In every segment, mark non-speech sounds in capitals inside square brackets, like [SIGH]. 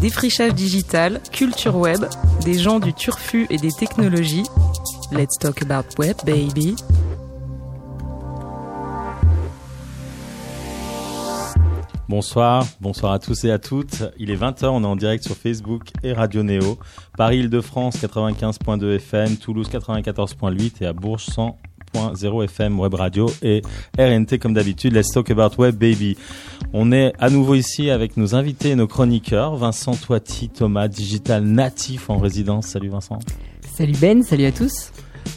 Défrichage digital, culture web, des gens du turfu et des technologies. Let's talk about web, baby. Bonsoir, bonsoir à tous et à toutes. Il est 20h, on est en direct sur Facebook et Radio Néo. Paris-Île-de-France 95.2 FM, Toulouse 94.8 et à Bourges 100.0 FM Web Radio et RNT comme d'habitude. Let's talk about web baby. On est à nouveau ici avec nos invités et nos chroniqueurs. Vincent Toiti, Thomas, digital natif en résidence. Salut Vincent. Salut Ben, salut à tous.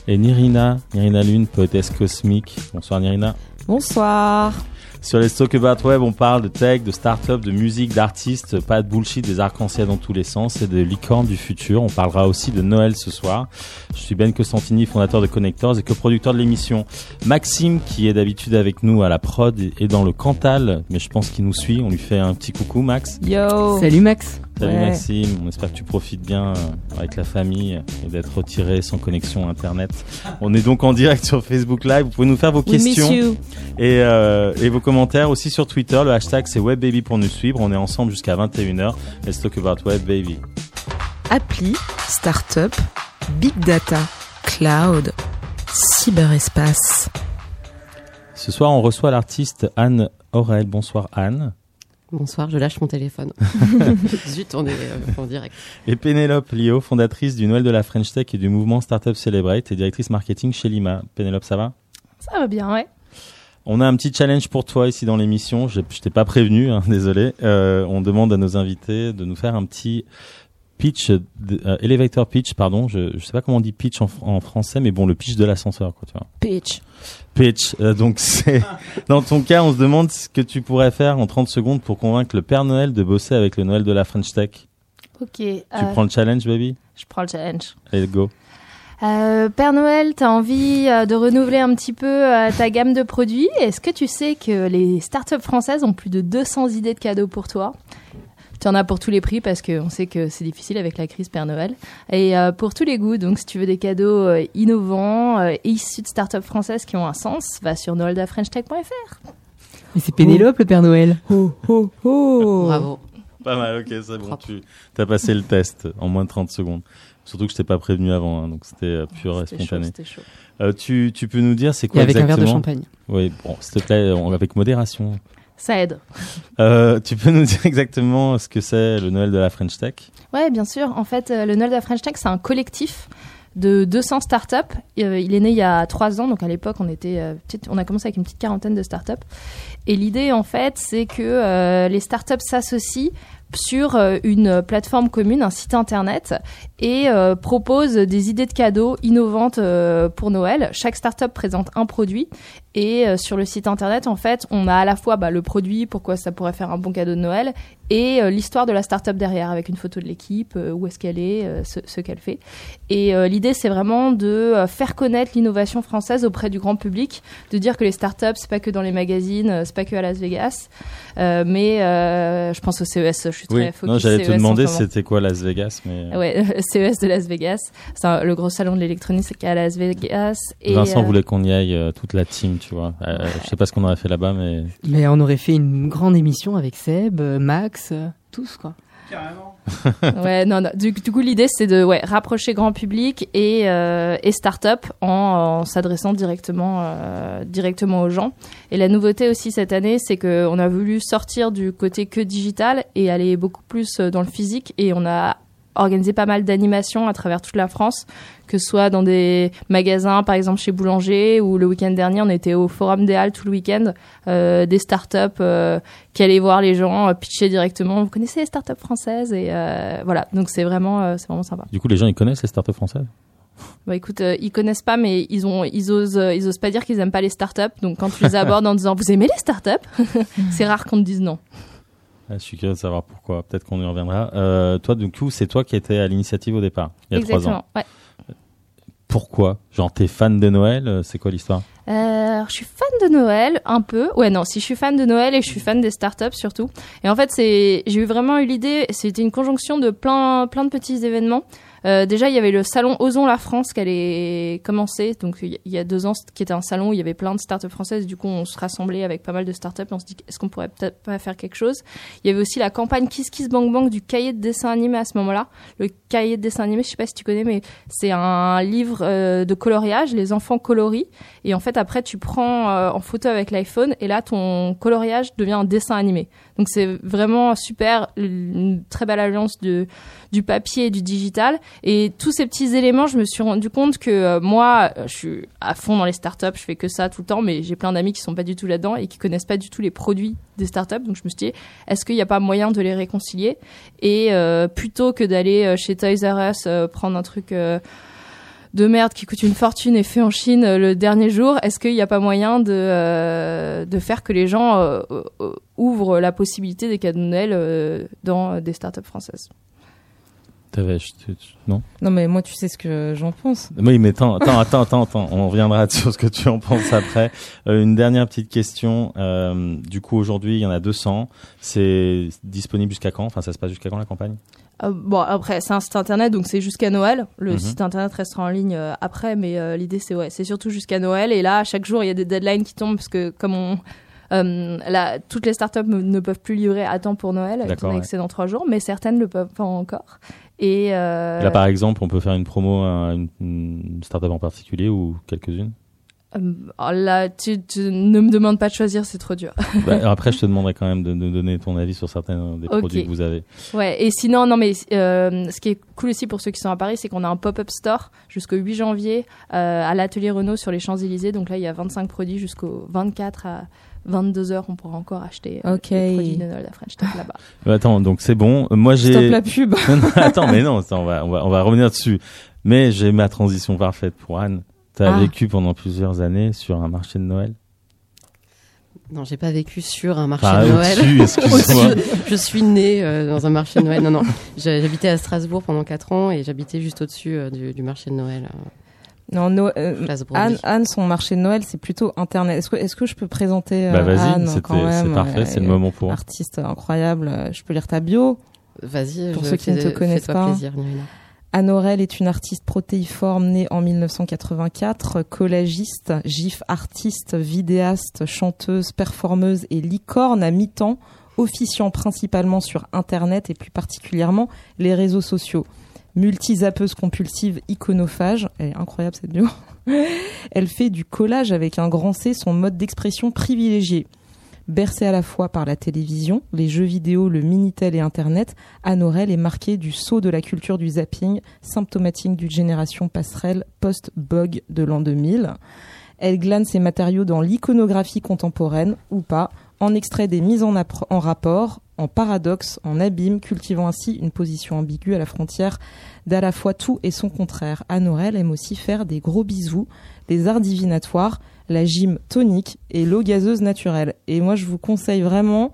Et Nirina, Nirina Lune, poétesse cosmique. Bonsoir Nirina. Bonsoir. Sur les Stock About Web, on parle de tech, de start-up, de musique, d'artistes, pas de bullshit, des arcs-en-ciel dans tous les sens et de licornes du futur. On parlera aussi de Noël ce soir. Je suis Ben Costantini, fondateur de Connectors et coproducteur de l'émission. Maxime, qui est d'habitude avec nous à la prod, est dans le Cantal, mais je pense qu'il nous suit. On lui fait un petit coucou, Max. Yo. Salut Max. Salut Maxime, on espère que tu profites bien euh, avec la famille et d'être retiré sans connexion internet. On est donc en direct sur Facebook Live, vous pouvez nous faire vos We questions et, euh, et vos commentaires aussi sur Twitter. Le hashtag c'est WebBaby pour nous suivre. On est ensemble jusqu'à 21h. Let's talk about WebBaby. Appli, start-up, big data, cloud, cyberespace. Ce soir, on reçoit l'artiste Anne Aurel. Bonsoir Anne. Bonsoir, je lâche mon téléphone. [LAUGHS] Zut, on est euh, en direct. Et Pénélope Lio, fondatrice du Noël de la French Tech et du mouvement Startup Celebrate et directrice marketing chez Lima. Pénélope, ça va? Ça va bien, ouais. On a un petit challenge pour toi ici dans l'émission. Je, je t'ai pas prévenu, hein, [LAUGHS] désolé. Euh, on demande à nos invités de nous faire un petit pitch, euh, elevator pitch, pardon. Je, je sais pas comment on dit pitch en, en français, mais bon, le pitch de l'ascenseur, quoi, tu vois. Pitch. Pitch. euh, donc c'est, [LAUGHS] dans ton cas, on se demande ce que tu pourrais faire en 30 secondes pour convaincre le Père Noël de bosser avec le Noël de la French Tech. Ok. Tu euh, prends le challenge, baby? Je prends le challenge. Allez, go. Euh, Père Noël, t'as envie euh, de renouveler un petit peu ta gamme de produits? Est-ce que tu sais que les startups françaises ont plus de 200 idées de cadeaux pour toi? Tu en as pour tous les prix parce qu'on sait que c'est difficile avec la crise Père Noël. Et euh, pour tous les goûts, donc si tu veux des cadeaux euh, innovants euh, et issus de startups françaises qui ont un sens, va sur noeldafrenchtech.fr. Mais c'est Pénélope le Père Noël. Oh, oh, oh. Bravo. Pas mal, ok, c'est bon. Tu as passé le test en moins de 30 secondes. Surtout que je t'ai pas prévenu avant, hein, donc c'était euh, pur et chaud, spontané. c'était chaud. Euh, tu, tu peux nous dire c'est Et quoi avec un verre de exactement? champagne. Oui, bon, s'il te plaît, on- avec modération. Ça aide. Euh, tu peux nous dire exactement ce que c'est le Noël de la French Tech? Ouais, bien sûr. En fait, euh, le Noël de la French Tech, c'est un collectif de 200 startups. Euh, il est né il y a trois ans, donc à l'époque, on était petite- on a commencé avec une petite quarantaine de startups. Et l'idée, en fait, c'est que euh, les startups s'associent sur euh, une plateforme commune, un site internet, et euh, proposent des idées de cadeaux innovantes euh, pour Noël. Chaque startup présente un produit, et sur le site internet, en fait, on a à la fois bah, le produit, pourquoi ça pourrait faire un bon cadeau de Noël, et euh, l'histoire de la startup derrière, avec une photo de l'équipe, euh, où est-ce qu'elle est, euh, ce, ce qu'elle fait. Et euh, l'idée, c'est vraiment de faire connaître l'innovation française auprès du grand public, de dire que les startups, c'est pas que dans les magazines, c'est pas que à Las Vegas, euh, mais euh, je pense au CES, je suis très Oui, focus non, j'allais te CES en demander c'était quoi Las Vegas, mais Ouais, [LAUGHS] CES de Las Vegas, c'est le gros salon de l'électronique à Las Vegas. Et, Vincent euh, voulait qu'on y aille euh, toute la team, tu vois. Euh, je sais pas ce qu'on aurait fait là-bas, mais Mais on aurait fait une grande émission avec Seb, Max, euh, tous quoi. [LAUGHS] ouais, non, non. Du, du coup, l'idée, c'est de ouais, rapprocher grand public et, euh, et start-up en, en s'adressant directement, euh, directement aux gens. Et la nouveauté aussi cette année, c'est qu'on a voulu sortir du côté que digital et aller beaucoup plus dans le physique. Et on a organisé pas mal d'animations à travers toute la France, que ce soit dans des magasins, par exemple chez Boulanger, ou le week-end dernier, on était au Forum des Halles tout le week-end, euh, des startups euh, qui allaient voir les gens euh, pitcher directement. Vous connaissez les startups françaises et euh, voilà. Donc c'est vraiment, c'est vraiment sympa. du coup, les gens ils connaissent les startups françaises? Bah écoute, euh, ils connaissent pas, mais ils ont, ils osent, euh, ils osent pas dire qu'ils aiment pas les startups. Donc quand tu les [LAUGHS] abordes en disant vous aimez les startups, [LAUGHS] c'est rare qu'on te dise non. Ah, Je suis curieux de savoir pourquoi. Peut-être qu'on y reviendra. Euh, toi, du coup, c'est toi qui étais à l'initiative au départ, il y a trois Exactement. ans. Ouais. Pourquoi? Genre, t'es fan de Noël euh, C'est quoi l'histoire? Euh, je suis fan de Noël, un peu. Ouais, non, si je suis fan de Noël et je suis fan des startups surtout. Et en fait, j'ai eu vraiment eu l'idée, c'était une conjonction de plein, plein de petits événements. Euh, déjà, il y avait le salon Osons la France qui allait commencer, donc il y a deux ans, qui était un salon où il y avait plein de startups françaises. Du coup, on se rassemblait avec pas mal de startups. On se dit, est-ce qu'on pourrait peut-être pas faire quelque chose? Il y avait aussi la campagne Kiss Kiss Bang Bang du cahier de dessin animé à ce moment-là. Le cahier de dessin animé, je sais pas si tu connais, mais c'est un livre euh, de coloriage. Les enfants colorient et en fait après tu prends euh, en photo avec l'iPhone et là ton coloriage devient un dessin animé. Donc c'est vraiment super, une très belle alliance de du papier et du digital. Et tous ces petits éléments, je me suis rendu compte que euh, moi, euh, je suis à fond dans les startups, je fais que ça tout le temps, mais j'ai plein d'amis qui sont pas du tout là-dedans et qui connaissent pas du tout les produits des startups. Donc je me suis dit, est-ce qu'il n'y a pas moyen de les réconcilier? Et euh, plutôt que d'aller chez Toys R Us prendre un truc de merde qui coûte une fortune et fait en Chine euh, le dernier jour, est-ce qu'il n'y a pas moyen de, euh, de faire que les gens euh, ouvrent la possibilité des cadeaux de Noël dans des startups françaises? Non? Non, mais moi, tu sais ce que j'en pense. Oui, mais attends, attends, attends, attends, attends. On reviendra [LAUGHS] sur ce que tu en penses après. une dernière petite question. du coup, aujourd'hui, il y en a 200. C'est disponible jusqu'à quand? Enfin, ça se passe jusqu'à quand la campagne? Euh, bon, après, c'est un site internet, donc c'est jusqu'à Noël. Le mhm. site internet restera en ligne euh, après, mais euh, l'idée, c'est ouais, c'est surtout jusqu'à Noël. Et là, chaque jour, il y a des deadlines qui tombent parce que comme on, là, toutes les startups ne peuvent plus livrer à temps pour Noël, étant donné que dans trois jours, mais certaines le peuvent pas encore. Et là, par exemple, on peut faire une promo à une, une startup en particulier ou quelques-unes? euh, là, tu, ne me demandes pas de choisir, c'est trop dur. [LAUGHS] Bah, après, je te demanderai quand même de nous donner ton avis sur certains des produits que vous avez. Ouais, et sinon, non, mais euh, ce qui est cool aussi pour ceux qui sont à Paris, c'est qu'on a un pop-up store jusqu'au 8 janvier euh, à l'atelier Renault sur les Champs-Élysées. Donc là, il y a 25 produits jusqu'au 24 à 22 heures, on pourra encore acheter les produits de Noël French Tech là-bas. [LAUGHS] attends, donc c'est bon. Moi, j'ai. Stop la pub. [LAUGHS] attends, mais non, on va, on va, on va revenir dessus. Mais j'ai ma transition parfaite pour Anne. Tu as ah. vécu pendant plusieurs années sur un marché de Noël? Non, j'ai pas vécu sur un marché de Noël. excuse-moi. [LAUGHS] je suis née euh, dans un marché de Noël. Non, non. J'habitais à Strasbourg pendant 4 ans et j'habitais juste au-dessus euh, du, marché de Noël. Euh, non, Anne, Anne, son marché de Noël, c'est plutôt Internet. Est-ce que, est que je peux présenter bah, Anne C'est parfait, c'est le moment pour. Artiste incroyable. Je peux lire ta bio? Vas-y, pour ceux qui ne te connaissent pas. Plaisir, Anne est une artiste protéiforme née en 1984, collagiste, gif artiste, vidéaste, chanteuse, performeuse et licorne à mi-temps, officiant principalement sur Internet et plus particulièrement les réseaux sociaux. Multizappeuse compulsive, iconophage, elle est incroyable cette bio. [LAUGHS] elle fait du collage avec un grand C, son mode d'expression privilégié. Bercée à la fois par la télévision, les jeux vidéo, le Minitel et Internet, Anne Aurel est marquée du saut de la culture du zapping, symptomatique d'une génération passerelle post-bug de l'an 2000. Elle glane ses matériaux dans l'iconographie contemporaine, ou pas, en extrait des mises en, rapport, en paradoxe, en abîme, cultivant ainsi une position ambiguë à la frontière d'à la fois tout et son contraire. Anne Aurel aime aussi faire des gros bisous, des arts divinatoires, la gym tonique et l'eau gazeuse naturelle. Et moi, je vous conseille vraiment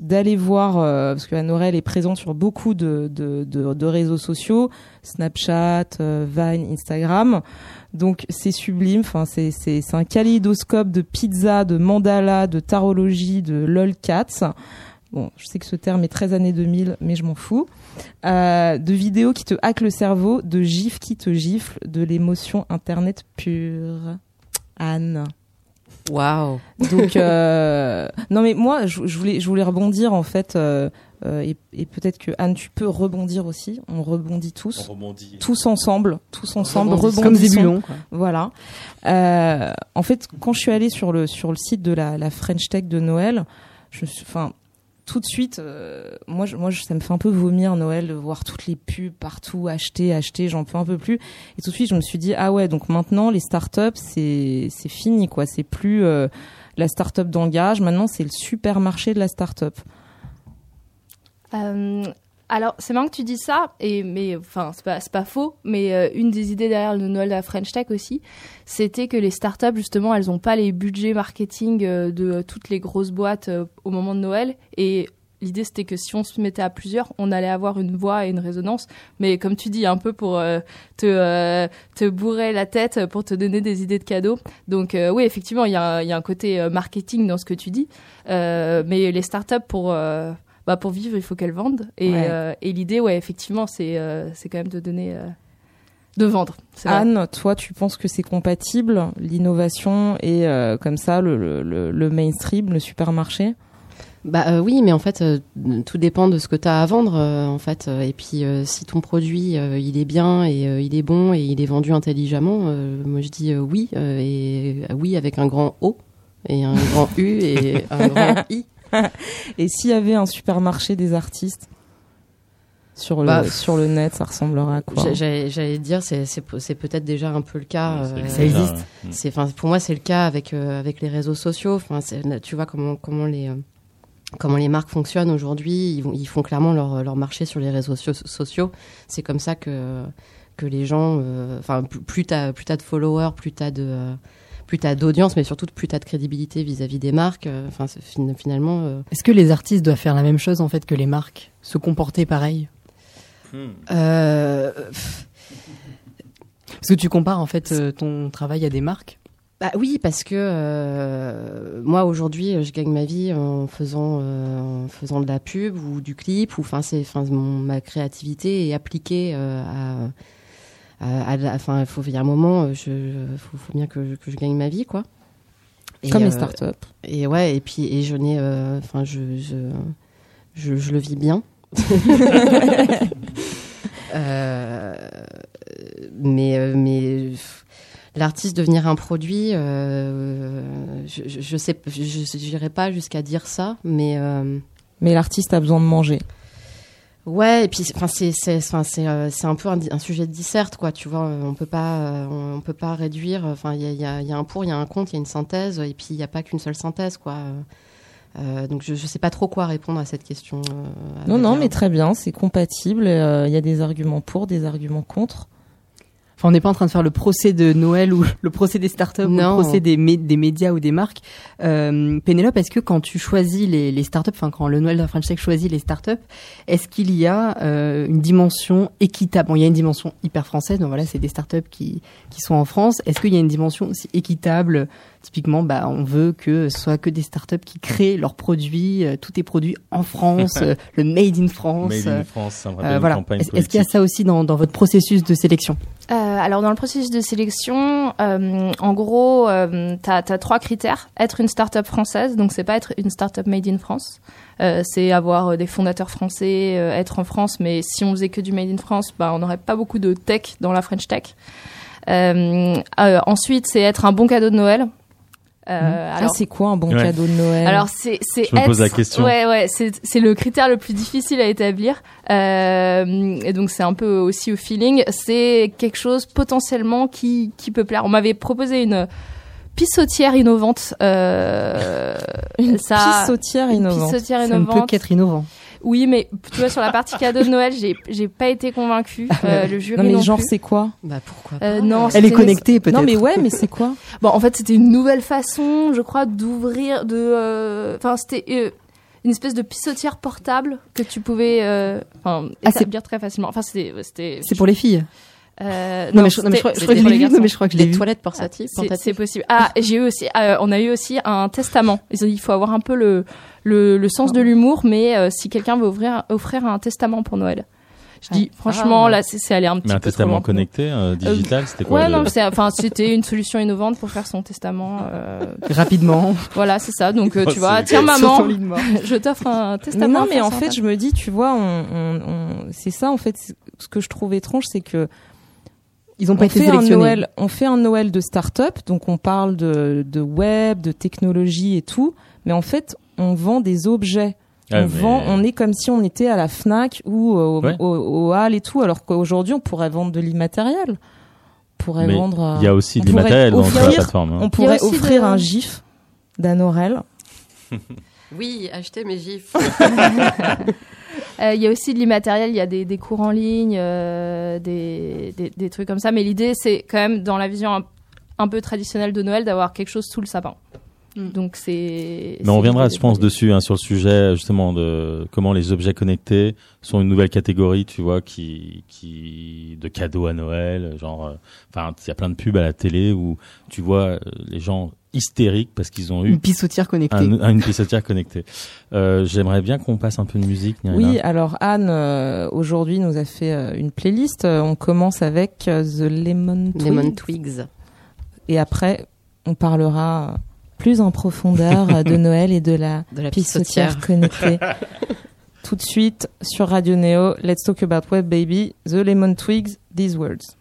d'aller voir, euh, parce que Anne Aurel est présente sur beaucoup de, de, réseaux sociaux, Snapchat, euh, Vine, Instagram. Donc c'est sublime, enfin, c'est, c'est, un kaléidoscope de pizza, de mandala, de tarologie, de lolcats. Bon, je sais que ce terme est très années 2000, mais je m'en fous. Euh, de vidéos qui te hackent le cerveau, de gifs qui te giflent, de l'émotion internet pure. Anne. Waouh. Donc euh, [LAUGHS] non mais moi je, voulais je voulais rebondir en fait euh, euh, et, peut-être que Anne tu peux rebondir aussi. On rebondit tous. On rebondit. Tous ensemble, tous ensemble rebondissons. Comme Zébulon. Voilà. en fait quand je suis allée sur le sur le site de la, la French Tech de Noël, je suis enfin tout de suite, euh, moi, moi, ça me fait un peu vomir Noël de voir toutes les pubs partout, acheter, acheter, j'en peux un peu plus. Et tout de suite, je me suis dit ah ouais, donc maintenant les startups, c'est c'est fini quoi, c'est plus euh, la startup d'engage, maintenant c'est le supermarché de la startup. Euh, alors, c'est marrant que tu dis ça, et, mais enfin, c'est pas, pas faux, mais euh, une des idées derrière le Noël de la French Tech aussi, c'était que les startups, justement, elles n'ont pas les budgets marketing euh, de toutes les grosses boîtes euh, au moment de Noël, et l'idée c'était que si on se mettait à plusieurs, on allait avoir une voix et une résonance, mais comme tu dis, un peu pour te, bourrer la tête, pour te donner des idées de cadeaux. Donc oui, effectivement, il y, a un côté marketing dans ce que tu dis, mais les startups, pour bah, pour vivre, il faut qu'elles vendent. Et, euh, et l'idée, ouais, effectivement, c'est euh, c'est quand même de donner. Euh, De vendre. Anne, toi, tu penses que c'est compatible, l'innovation et euh, comme ça, le, le- mainstream, le supermarché? Bah euh, oui, mais en fait, euh, tout dépend de ce que tu as à vendre, euh, en fait. Et puis, euh, si ton produit, euh, il est bien et euh, il est bon et il est vendu intelligemment, euh, moi je dis euh, oui, euh, et euh, oui avec un grand O et un grand U et un [LAUGHS] grand I. [LAUGHS] Et s'il y avait un supermarché des artistes sur le, Bah, sur le net, ça ressemblerait à quoi J'a- J'allais dire, c'est c'est pe- c'est peut-être déjà un peu le cas. Ouais, euh, ça déjà, existe. ouais. Mm. C'est, pour moi, c'est le cas avec euh, avec les réseaux sociaux. Tu vois comment comment les euh, comment les marques fonctionnent aujourd'hui. Ils, font clairement leur leur marché sur les réseaux so- sociaux. C'est comme ça que que les gens, euh, enfin, plus- plus t'as plus t'as de followers, plus t'as de euh, plus t'as d'audience, mais surtout plus t'as de crédibilité vis-à-vis des marques. euh, Enfin, finalement. euh, Est-ce que les artistes doivent faire la même chose en fait que les marques, se comporter pareil? Hmm. euh, Parce que tu compares en fait euh, ton travail à des marques? Bah oui, parce que euh, moi aujourd'hui, je gagne ma vie en faisant euh, en faisant de la pub ou du clip. Ou enfin, c'est enfin mon- ma créativité est appliquée euh, à, enfin, il faut y a un moment, euh, je, faut, faut bien que, je- que je gagne ma vie, quoi. Et, Comme les euh, startups. Et ouais, et puis et je n'ai, euh, enfin, je, je, je je le vis bien. [LAUGHS] Euh, mais euh, mais l'artiste devenir un produit, euh, je, je, je sais, je j'irai pas jusqu'à dire ça, mais euh, Mais l'artiste a besoin de manger. Ouais. Et puis enfin c'est c'est enfin c'est euh, c'est un peu un, sujet de disserte quoi. Tu vois, on peut pas euh, on peut pas réduire. Enfin il y a, y, a, y a un pour, il y a un contre, il y a une synthèse, et puis il n'y a pas qu'une seule synthèse quoi. Euh, donc je, je sais pas trop quoi répondre à cette question. euh, Non, non, mais très bien, c'est compatible. euh, Il y a des arguments pour, des arguments contre. Enfin, on n'est pas en train de faire le procès de Noël ou le procès des startups ou le Non. procès des, mé- des médias ou des marques. Euh, Pénélope, est-ce que quand tu choisis les, les startups, enfin quand le Noël de la French Tech choisit les startups, est-ce qu'il y a euh, une dimension équitable? Bon, il y a une dimension hyper française, donc voilà, c'est des startups qui qui sont en France. Est-ce qu'il y a une dimension aussi équitable? Typiquement, bah, on veut que ce soit que des startups qui créent leurs produits, euh, tout est produit en France, [LAUGHS] euh, le made in France. Made in France, euh, rappelle une voilà. Est-ce qu'il y a ça aussi dans, dans votre processus de sélection? Euh, alors dans le processus de sélection, euh, en gros, euh, tu as, trois critères. Être une start-up française, donc c'est pas être une start-up made in France. Euh, c'est avoir euh, des fondateurs français, euh, être en France, mais si on faisait que du made in France, bah, on n'aurait pas beaucoup de tech dans la French Tech. Ensuite, c'est être un bon cadeau de Noël. Euh, Ah, alors, c'est quoi un bon Ouais. cadeau de Noël? Alors c'est c'est Je me être- pose la question. Ouais ouais c'est c'est le critère le plus difficile à établir Euh, et donc c'est un peu aussi au feeling. C'est quelque chose potentiellement qui qui peut plaire. On m'avait proposé une pissotière innovante. Euh, Une ça, pissotière une innovante. pissotière Ça ne peut innovante. qu'être innovant. Oui mais tu vois sur la partie cadeau de Noël j'ai pas été convaincue. Euh, le jury Non mais non genre c'est quoi Bah pourquoi pas Euh, non, Elle est connectée peut-être. Non mais ouais, mais c'est quoi Bon, en fait, c'était une nouvelle façon, je crois, d'ouvrir, de, euh, enfin, c'était euh, une espèce de pissotière portable que tu pouvais, euh, enfin, Ah, établir très facilement. Enfin, c'était. C'est pour les filles. Euh, Non, mais je, non, mais je crois, je c'était crois que je l'ai les vu. Non, garçons. mais je crois que je l'ai Des vu. toilettes portatives, C'est, portatives. c'est possible. Ah, j'ai eu aussi, euh, on a eu aussi un testament. Ils ont dit, il faut avoir un peu le, le, le sens de l'humour, mais euh, si quelqu'un veut ouvrir, offrir un testament pour Noël. Je dis, franchement, Ah. là, c'est, c'est allé un petit Mais un peu trop testament loin. connecté, euh, digital, c'était quoi Ouais, le- non, c'est, enfin, c'était une solution innovante pour faire son testament. euh, [LAUGHS] Rapidement. Voilà, c'est ça. Donc, euh, Oh, tu vois, tiens, maman, [LAUGHS] je t'offre un Mais testament. non, mais en fait, je me dis, tu vois, on, on, on- c'est ça en fait. Ce que je trouve étrange, c'est que Ils ont pas on été fait un. Noël, on fait un Noël de start-up, donc on parle de, de web, de technologie et tout, mais en fait, on vend des objets. Ah, on mais- vend, on est comme si on était à la Fnac ou au, Ouais. au, au Hall et tout, alors qu'aujourd'hui, on pourrait vendre de l'immatériel. On pourrait Mais vendre. euh, Il y a aussi on de pourrait l'immatériel dans offrir- la plateforme. hein. On pourrait offrir de- un GIF d'Anne Aurel. [LAUGHS] Oui, achetez mes gifs. [LAUGHS] Euh, Il y a aussi de l'immatériel, il y a des, cours en ligne, euh, des trucs comme ça. Mais l'idée, c'est quand même, dans la vision un, un peu traditionnelle de Noël, d'avoir quelque chose sous le sapin. Mm. Donc c'est. Mais on reviendra, je pense, dessus hein, sur le sujet justement de comment les objets connectés sont une nouvelle catégorie, tu vois, qui, qui de cadeaux à Noël, genre, euh, enfin, il y a plein de pubs à la télé où tu vois euh, les gens hystériques parce qu'ils ont eu Une pissotière connectée. un, une pissotière connectée. Euh, J'aimerais bien qu'on passe un peu de musique. Nirina. Oui, alors Anne euh, aujourd'hui nous a fait euh, une playlist. On commence avec euh, The Lemon Twigs. Lemon Twigs. et après on parlera plus en profondeur euh, de [LAUGHS] Noël et de la De la pissotière pissotière. connectée. [LAUGHS] Tout de suite sur Radio Neo, Let's Talk About Web Baby, The Lemon Twigs, These Words.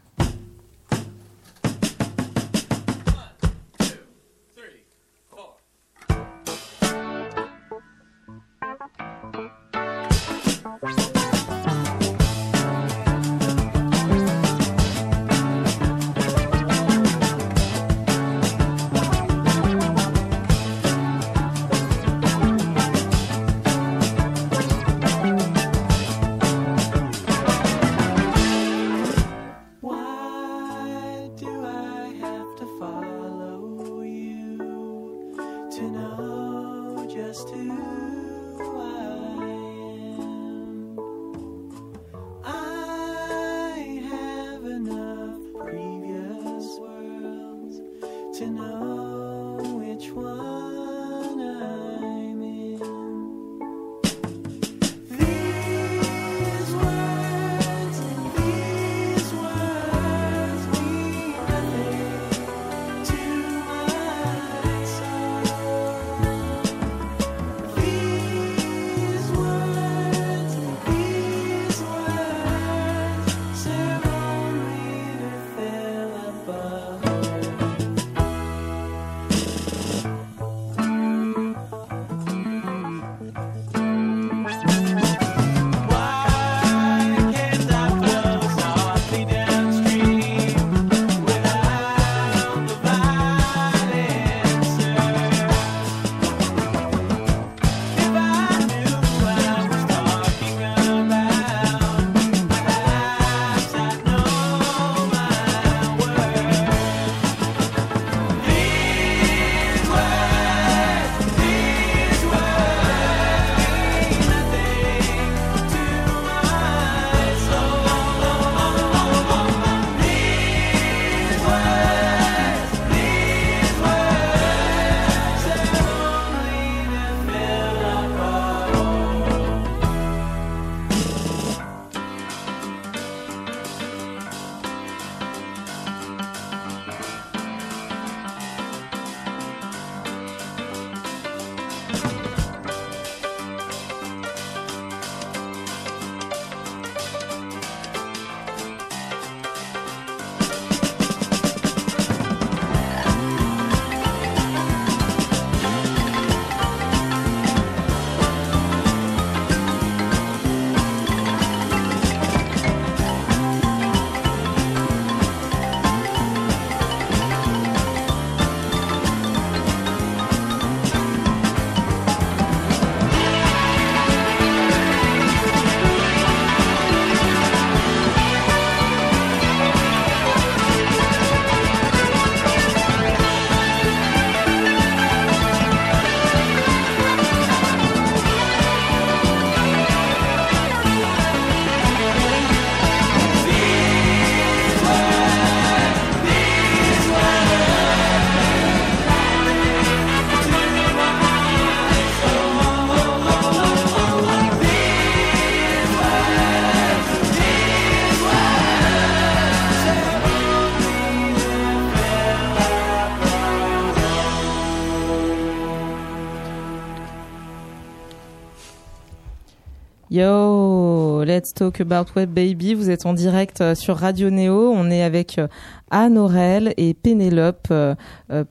Yo, let's talk about web baby. Vous êtes en direct euh, sur Radio Néo. On est avec euh, Anne Aurel et Pénélope euh,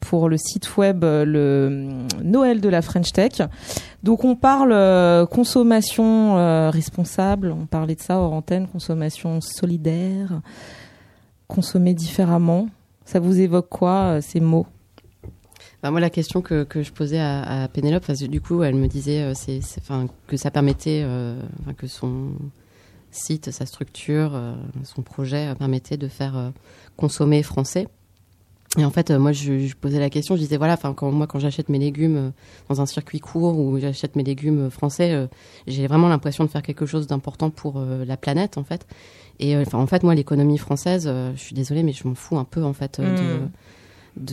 pour le site web le Noël de la French Tech. Donc on parle consommation responsable. On parlait de ça hors antenne, consommation solidaire, consommer différemment. Ça vous évoque quoi ces mots? Bah, moi, la question que, que je posais à, Pénélope, du coup, elle me disait euh, enfin, que ça permettait, euh, enfin, que son site, sa structure, euh, son projet permettait de faire consommer français. Et en fait, moi, je, posais la question, je disais voilà, enfin, quand moi, quand j'achète mes légumes dans un circuit court ou j'achète mes légumes français, j'ai vraiment l'impression de faire quelque chose d'important pour la planète, en fait. Et enfin, en fait, moi, l'économie française, je suis désolée, mais je m'en fous un peu, en fait, de, de,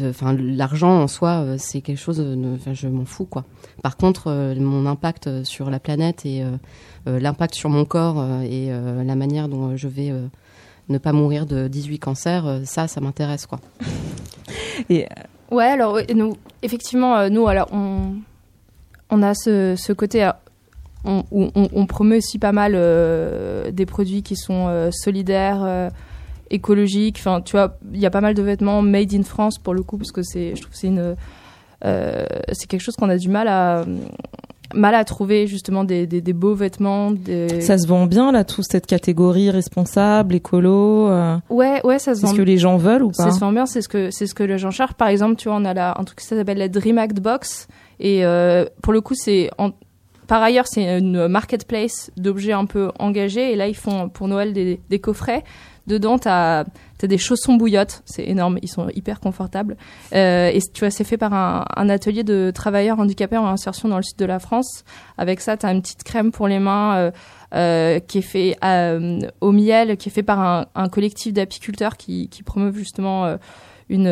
enfin, l'argent en soi, euh, c'est quelque chose, enfin, je m'en fous, quoi. Par contre, euh, mon impact euh, sur la planète et euh, euh, l'impact sur mon corps euh, et euh, la manière dont euh, je vais euh, ne pas mourir de 18 cancers, euh, ça, ça m'intéresse, quoi. [LAUGHS] Et Ouais, alors effectivement, euh, nous, alors on, on a ce, côté, euh, on, on, on promeut aussi pas mal euh, des produits qui sont euh, solidaires, écologiques. Enfin, tu vois, il y a pas mal de vêtements made in France pour le coup, parce que c'est, je trouve, c'est une, euh, c'est quelque chose qu'on a du mal à mal à trouver justement des, des, des beaux vêtements. Des... ça se vend bien là, toute cette catégorie responsable, écolo. euh, Ouais, ouais, ça se C'est vend ce que les gens veulent ou pas Ça se vend bien, c'est ce que c'est ce que les gens cherchent. Par exemple, tu vois, on a là un truc qui s'appelle la Dream Act Box et euh, pour le coup, c'est par ailleurs c'est une marketplace d'objets un peu engagés et là ils font pour Noël des, des coffrets. Dedans, t'as as des chaussons bouillottes, c'est énorme, ils sont hyper confortables. Euh, et tu vois, c'est fait par un, un atelier de travailleurs handicapés en insertion dans le sud de la France. Avec ça, t'as une petite crème pour les mains. euh, euh, qui est fait au miel, qui est fait par un, un collectif d'apiculteurs qui, qui promeuvent justement une,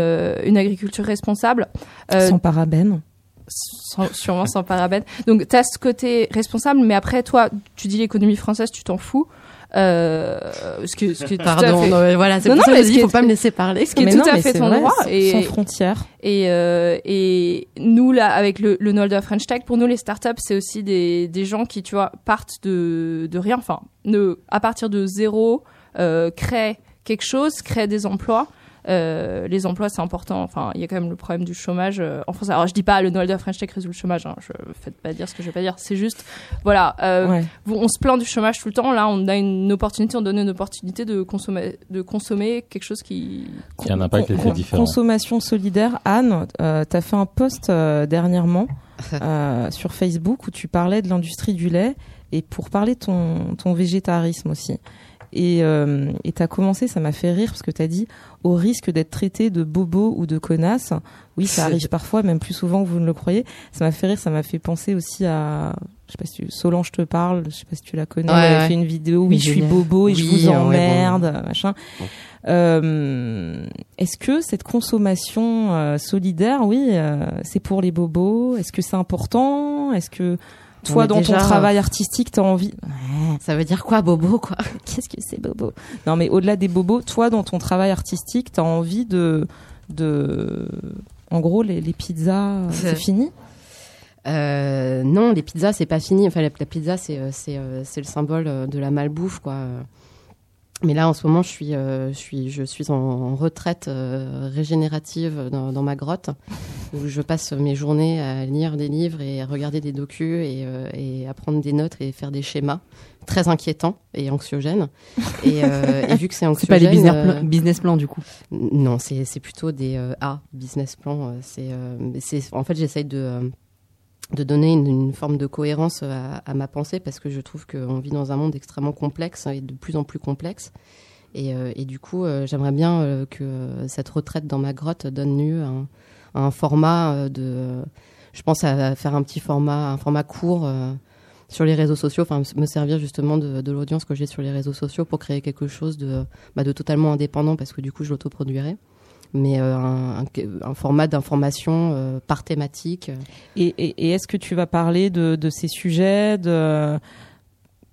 une agriculture responsable, Sans parabènes. Sans- sûrement sans parabènes. Donc tu as ce côté responsable, mais après toi, tu dis l'économie française, tu t'en fous. Euh, ce que, ce à [LAUGHS] Pardon, fait- non, mais voilà, c'est pour non, ça que mais je dis, faut pas me laisser parler. ce qui est tout non, à fait ton vrai, droit. Et, Sans frontières. et, euh, et nous, là, avec le, le Nolda French Tech, pour nous, les startups, c'est aussi des, des gens qui, tu vois, partent de, de rien, enfin, ne, à partir de zéro, euh, créent quelque chose, créent des emplois. Euh, les emplois, c'est important. Enfin, il y a quand même le problème du chômage euh, en France. Alors, je dis pas le Nolda French Tech résout le chômage. Hein, je faites pas dire ce que je vais pas dire. C'est juste, voilà. euh, Ouais. On se plaint du chômage tout le temps. Là, on a une opportunité, on donne une opportunité de consommer, de consommer quelque chose qui. Qui a un impact Con- assez con- différent. Consommation solidaire. Anne, euh, tu as fait un post euh, dernièrement [LAUGHS] euh, sur Facebook où tu parlais de l'industrie du lait et pour parler de ton, ton végétarisme aussi. Et euh, tu as commencé, ça m'a fait rire parce que tu as dit au risque d'être traité de bobo ou de connasse. Oui, ça arrive parfois, même plus souvent que vous ne le croyez. Ça m'a fait rire, ça m'a fait penser aussi à je sais pas si tu, Solange te parle, je sais pas si tu la connais, Ouais, elle a ouais. fait une vidéo oui, je suis bobo et je vous ouais, bon. emmerde, machin. Euh, Est-ce que cette consommation euh, solidaire, oui, euh, c'est pour les bobos? Est-ce que c'est important? Est-ce que toi, dans déjà- ton travail artistique, t'as envie Ça veut dire quoi, Bobo, quoi? [LAUGHS] Qu'est-ce que c'est bobo? Non, mais au-delà des bobos, toi, dans ton travail artistique, t'as envie de, de, en gros, les, les pizzas, c'est [LAUGHS] fini? Euh, non, les pizzas, c'est pas fini. Enfin, la, la pizza, c'est euh, c'est euh, c'est le symbole euh, de la malbouffe, quoi. Mais là, en ce moment, je suis euh, je suis je suis en, en retraite euh, régénérative dans, dans ma grotte où je passe mes journées à lire des livres et à regarder des docus et, euh, et à prendre des notes et faire des schémas très inquiétants et anxiogènes. Et, et vu que c'est [LAUGHS] C'est anxiogène, pas des business, plan- business plans du coup. non, c'est c'est plutôt des A business plan. euh, C'est c'est en fait j'essaye de de donner une, forme de cohérence à, ma pensée parce que je trouve qu'on vit dans un monde extrêmement complexe et de plus en plus complexe. Et, euh, et du coup, euh, j'aimerais bien euh, que cette retraite dans ma grotte donne lieu à un, format de. Je pense à faire un petit format, un format court sur les réseaux sociaux, enfin me servir justement de, l'audience que j'ai sur les réseaux sociaux pour créer quelque chose de, bah, de totalement indépendant parce que du coup je l'autoproduirais. Mais euh, un, format d'information euh, par thématique. Et, et, et est-ce que tu vas parler de, de ces sujets, de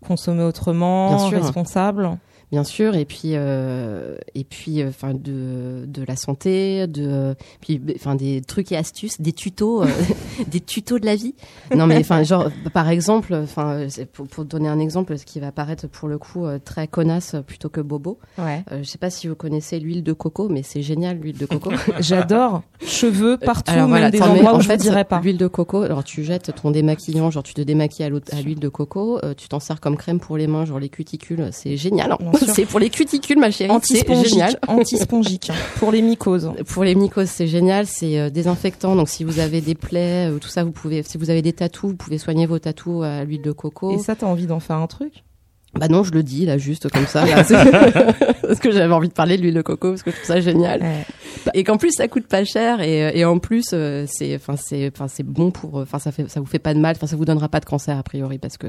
consommer autrement, responsable? Bien sûr et puis euh, et puis enfin de de la santé de puis enfin des trucs et astuces des tutos euh, [LAUGHS] des tutos de la vie non mais enfin genre par exemple enfin pour, pour donner un exemple ce qui va paraître pour le coup euh, très connasse plutôt que bobo Ouais. euh, je sais pas si vous connaissez l'huile de coco mais c'est génial l'huile de coco [LAUGHS] J'adore. Cheveux partout, Alors même voilà, des endroits où en je fait, dirais pas. L'huile de coco, alors tu jettes ton démaquillant, genre tu te démaquilles à l'huile de coco, euh, tu t'en sers comme crème pour les mains, genre les cuticules, c'est génial. hein. [LAUGHS] C'est pour les cuticules, ma chérie, c'est Antispongique, génial. [LAUGHS] antispongique pour les mycoses. Pour les mycoses, c'est génial, c'est euh, désinfectant. Donc si vous avez des plaies, euh, tout ça, vous pouvez. Si vous avez des tatous, vous pouvez soigner vos tatous à l'huile de coco. Et ça, t'as envie d'en faire un truc? Bah non, je le dis là juste comme ça, là, [LAUGHS] parce que j'avais envie de parler de l'huile de coco parce que je trouve ça génial Ouais. et qu'en plus ça coûte pas cher et, et en plus euh, c'est enfin c'est enfin c'est bon pour enfin ça fait ça vous fait pas de mal, enfin ça vous donnera pas de cancer a priori parce que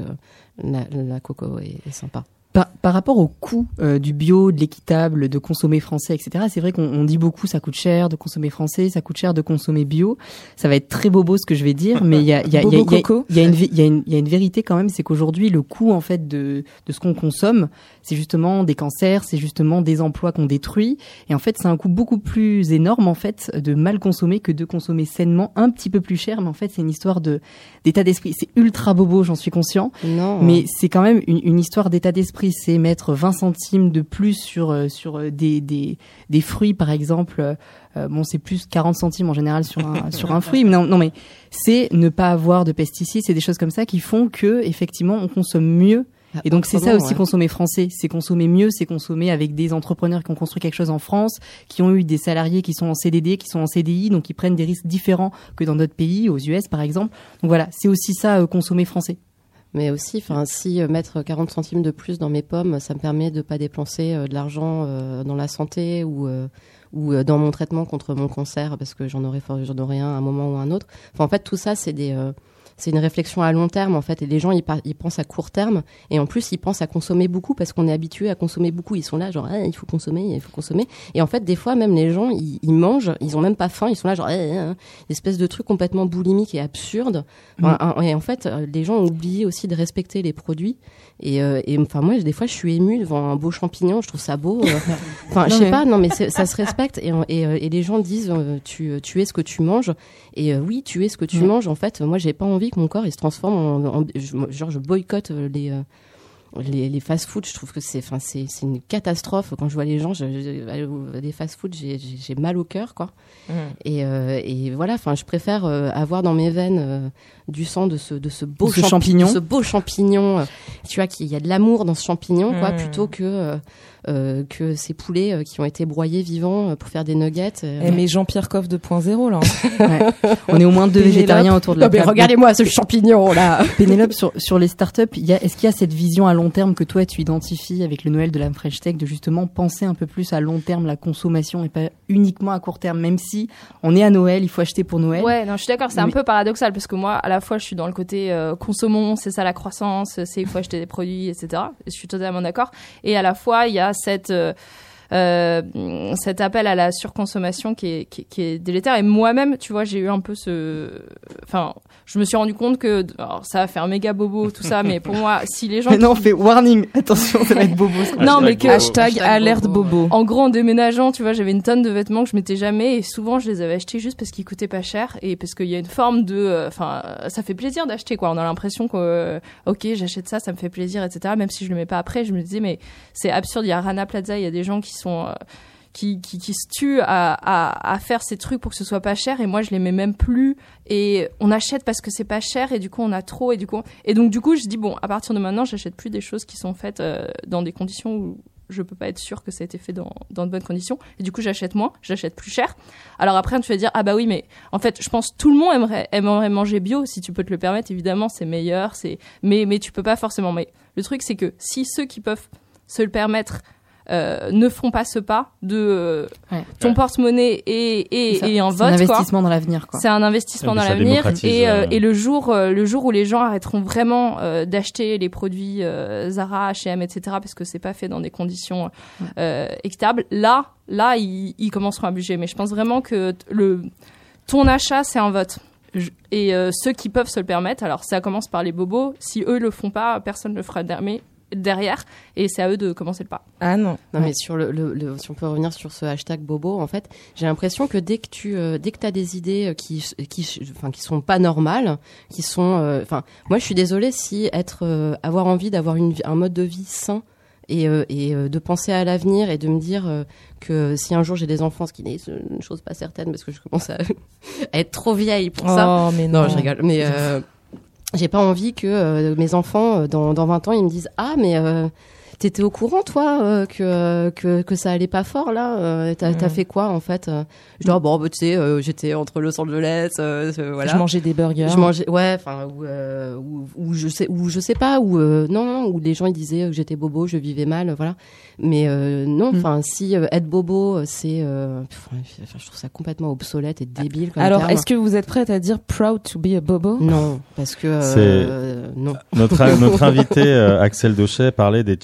la, la coco est, est sympa. Par, par rapport au coût euh, du bio, de l'équitable, de consommer français, etc., c'est vrai qu'on on dit beaucoup ça coûte cher de consommer français, ça coûte cher de consommer bio. Ça va être très bobo ce que je vais dire, mais il y a, il y, a, il y, a, Bobo il y a- coco. il y a une vé- il y a une- il y a une vérité quand même, c'est qu'aujourd'hui le coût en fait de, de ce qu'on consomme, c'est justement des cancers, c'est justement des emplois qu'on détruit, et en fait c'est un coût beaucoup plus énorme en fait de mal consommer que de consommer sainement, un petit peu plus cher, mais en fait c'est une histoire de d'état d'esprit. C'est ultra bobo, j'en suis conscient. Non. Mais c'est quand même une, une histoire d'état d'esprit. C'est mettre 20 centimes de plus sur euh, sur euh, des, des des fruits, par exemple. Euh, bon, c'est plus 40 centimes en général sur un sur un fruit. Mais non, non, mais c'est ne pas avoir de pesticides. C'est des choses comme ça qui font que effectivement on consomme mieux. Et donc c'est ça aussi ouais. consommer français, c'est consommer mieux, c'est consommer avec des entrepreneurs qui ont construit quelque chose en France, qui ont eu des salariés qui sont en CDD, qui sont en CDI, donc qui prennent des risques différents que dans d'autres pays, aux US par exemple. Donc voilà, c'est aussi ça euh, consommer français. Mais aussi, enfin, si euh, mettre 40 centimes de plus dans mes pommes, ça me permet de pas dépenser euh, de l'argent euh, dans la santé ou ou dans mon traitement contre mon cancer parce que j'en aurai for- j'en aurai un à un moment ou à un autre. Enfin, en fait, tout ça, c'est des c'est une réflexion à long terme en fait et les gens ils, pensent à court terme et en plus ils pensent à consommer beaucoup parce qu'on est habitué à consommer beaucoup ils sont là genre Ah, il faut consommer il faut consommer et en fait des fois même les gens ils, ils mangent ils ont même pas faim ils sont là genre Eh, eh, eh. espèce de truc complètement boulimique et absurde un- et en fait, euh, les gens ont oublié aussi de respecter les produits. Et, euh, et enfin, moi, des fois, je suis émue devant un beau champignon. Je trouve ça beau. euh. [LAUGHS] Enfin, je sais pas. Non, mais ça se respecte. Et, et, euh, et les gens disent, euh, tu, tu es ce que tu manges. Et euh, oui, tu es ce que tu Ouais. manges. En fait, moi, j'ai pas envie que mon corps il se transforme en, en- genre, je boycotte euh, les. Euh, les, les fast-food, je trouve que c'est, enfin, c'est, c'est une catastrophe. Quand je vois les gens, je, au- des fast-food, j'ai, mal au cœur, quoi. Et, euh, et voilà, enfin, je préfère euh, avoir dans mes veines euh, du sang de ce de ce beau De ce champi- champignon. de ce beau champignon. euh, tu vois qu'il y a de l'amour dans ce champignon, quoi, Mm. plutôt que euh, euh, que ces poulets euh, qui ont été broyés vivants euh, pour faire des nuggets. euh. Eh, mais Jean-Pierre Coff 2.0 là. [LAUGHS] Ouais. On est au moins deux Pénélope. végétariens autour de la Non, table. regardez-moi ce champignon là. Pénélope, sur, sur les startups, il y a, est-ce qu'il y a cette vision à long terme que toi tu identifies avec le Noël de la French Tech de justement penser un peu plus à long terme la consommation et pas uniquement à court terme, même si on est à Noël, il faut acheter pour Noël. Ouais, non, je suis d'accord, c'est un peu paradoxal parce que moi, à la fois, je suis dans le côté euh, consommons, c'est ça la croissance, c'est il faut acheter des produits, etc. Je suis totalement d'accord. Et à la fois, il y a cette euh, cet appel à la surconsommation qui est, qui, qui est délétère. Et moi-même, tu vois, j'ai eu un peu ce, enfin, je me suis rendu compte que, alors, ça va faire méga bobo tout ça, mais pour moi, si les gens Mais non, on fait warning, attention, ça va être bobo. ça. non, mais que bobo. Hashtag Hashtag alerte bobo, bobo. en gros, en déménageant, tu vois, j'avais une tonne de vêtements que je mettais jamais et souvent je les avais achetés juste parce qu'ils coûtaient pas cher et parce qu'il y a une forme de, euh, enfin, euh, ça fait plaisir d'acheter quoi. On a l'impression que, euh, ok, j'achète ça, ça me fait plaisir, etc. Même si je le mets pas après, je me disais mais c'est absurde. Il y a Rana Plaza, il y a des gens qui euh, qui, se tuent à faire ces trucs pour que ce soit pas cher. Et moi je les mets même plus. Et on achète parce que c'est pas cher. Et du coup on a trop. Et du coup et donc du coup je dis bon à partir de maintenant j'achète plus des choses qui sont faites euh, dans des conditions où je peux pas être sûr que ça a été fait dans, dans de bonnes conditions. Et du coup j'achète moins. J'achète plus cher. Alors après tu vas dire ah bah oui mais en fait je pense tout le monde aimerait aimerait manger bio si tu peux te le permettre. Évidemment c'est meilleur c'est mais mais tu peux pas forcément. Mais le truc c'est que si ceux qui peuvent se le permettre euh, ne font pas ce pas de euh, Ouais. ton Ouais. porte-monnaie et, et, Ça, et un c'est un vote quoi. investissement dans l'avenir, quoi. C'est un investissement Et dans l'avenir et, euh, euh, et le jour euh, le jour où les gens arrêteront vraiment euh, d'acheter les produits euh, Zara, H&M, etc. parce que c'est pas fait dans des conditions euh, équitables, là là ils, ils commenceront à bouger. Mais je pense vraiment que le ton achat c'est un vote. Et euh, ceux qui peuvent se le permettre, alors ça commence par les bobos. Si eux le font pas, personne le fera derrière. Derrière et c'est à eux de commencer le pas. Ah non. Non, mais sur le, le- le- si on peut revenir sur ce hashtag bobo, en fait, j'ai l'impression que dès que tu, euh, dès que t'as des idées euh, qui, qui, enfin, qui sont pas normales, qui sont, euh, enfin, moi, je suis désolée si être, euh, avoir envie d'avoir une, vie- un mode de vie sain et, euh, et euh, de penser à l'avenir et de me dire euh, que si un jour j'ai des enfants, ce qui n'est une chose pas certaine parce que je commence à, à [LAUGHS] être trop vieille pour ça. Oh, mais non. Non, je rigole. Mais euh, j'ai pas envie que euh, mes enfants, euh, dans, dans 20 ans, ils me disent Ah, mais euh, T'étais au courant, toi, euh, que, que que ça allait pas fort là euh, T'as Mm. fait quoi en fait euh? Je dis ah, bon, bah, tu sais, euh, j'étais entre Los Angeles, euh, euh, voilà. Je mangeais des burgers. Je mangeais, ouais, enfin, ou, euh, ou, ou je sais, ou je sais pas, ou euh, non, non, où les gens ils disaient que j'étais bobo, je vivais mal, euh, voilà. Mais euh, non, Mm. enfin, si euh, être bobo, euh, c'est, euh, je trouve ça complètement obsolète et débile. Comme Alors, est-ce que vous êtes prête à dire proud to be a bobo? Non, parce que euh, non. Notre, [LAUGHS] notre invité euh, Axel Dauchet parlait des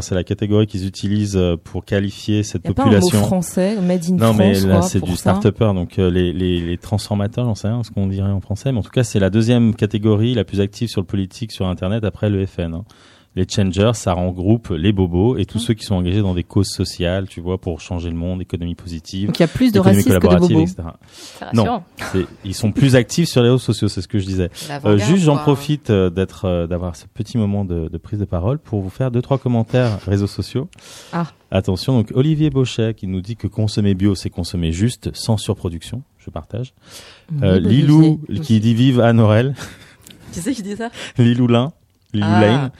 c'est la catégorie qu'ils utilisent euh, pour qualifier cette a pas un mot population. français, made in Non, France, mais là, c'est du start-upper, donc euh, les, les, les transformateurs, j'en sais rien ce qu'on dirait en français, mais en tout cas, c'est la deuxième catégorie la plus active sur le politique sur Internet après le FN. hein. Les changers, ça regroupe les bobos et tous Mmh. ceux qui sont engagés dans des causes sociales, tu vois, pour changer le monde, économie positive, Donc il y a plus de économie racisme que de collaborative, bobos. etc. C'est Non. C'est- Ils sont plus actifs sur les réseaux sociaux, c'est ce que je disais. Euh, juste, j'en profite euh, d'être, euh, d'avoir ce petit moment de, de prise de parole pour vous faire deux trois commentaires réseaux sociaux. Ah. Attention, donc Olivier Bauchet qui nous dit que consommer bio, c'est consommer juste, sans surproduction. Je partage. Euh, Oui, Lilou qui dit vive à Norel. Tu sais qui dit ça? Lilou Lin. Lilou Ah. Lane.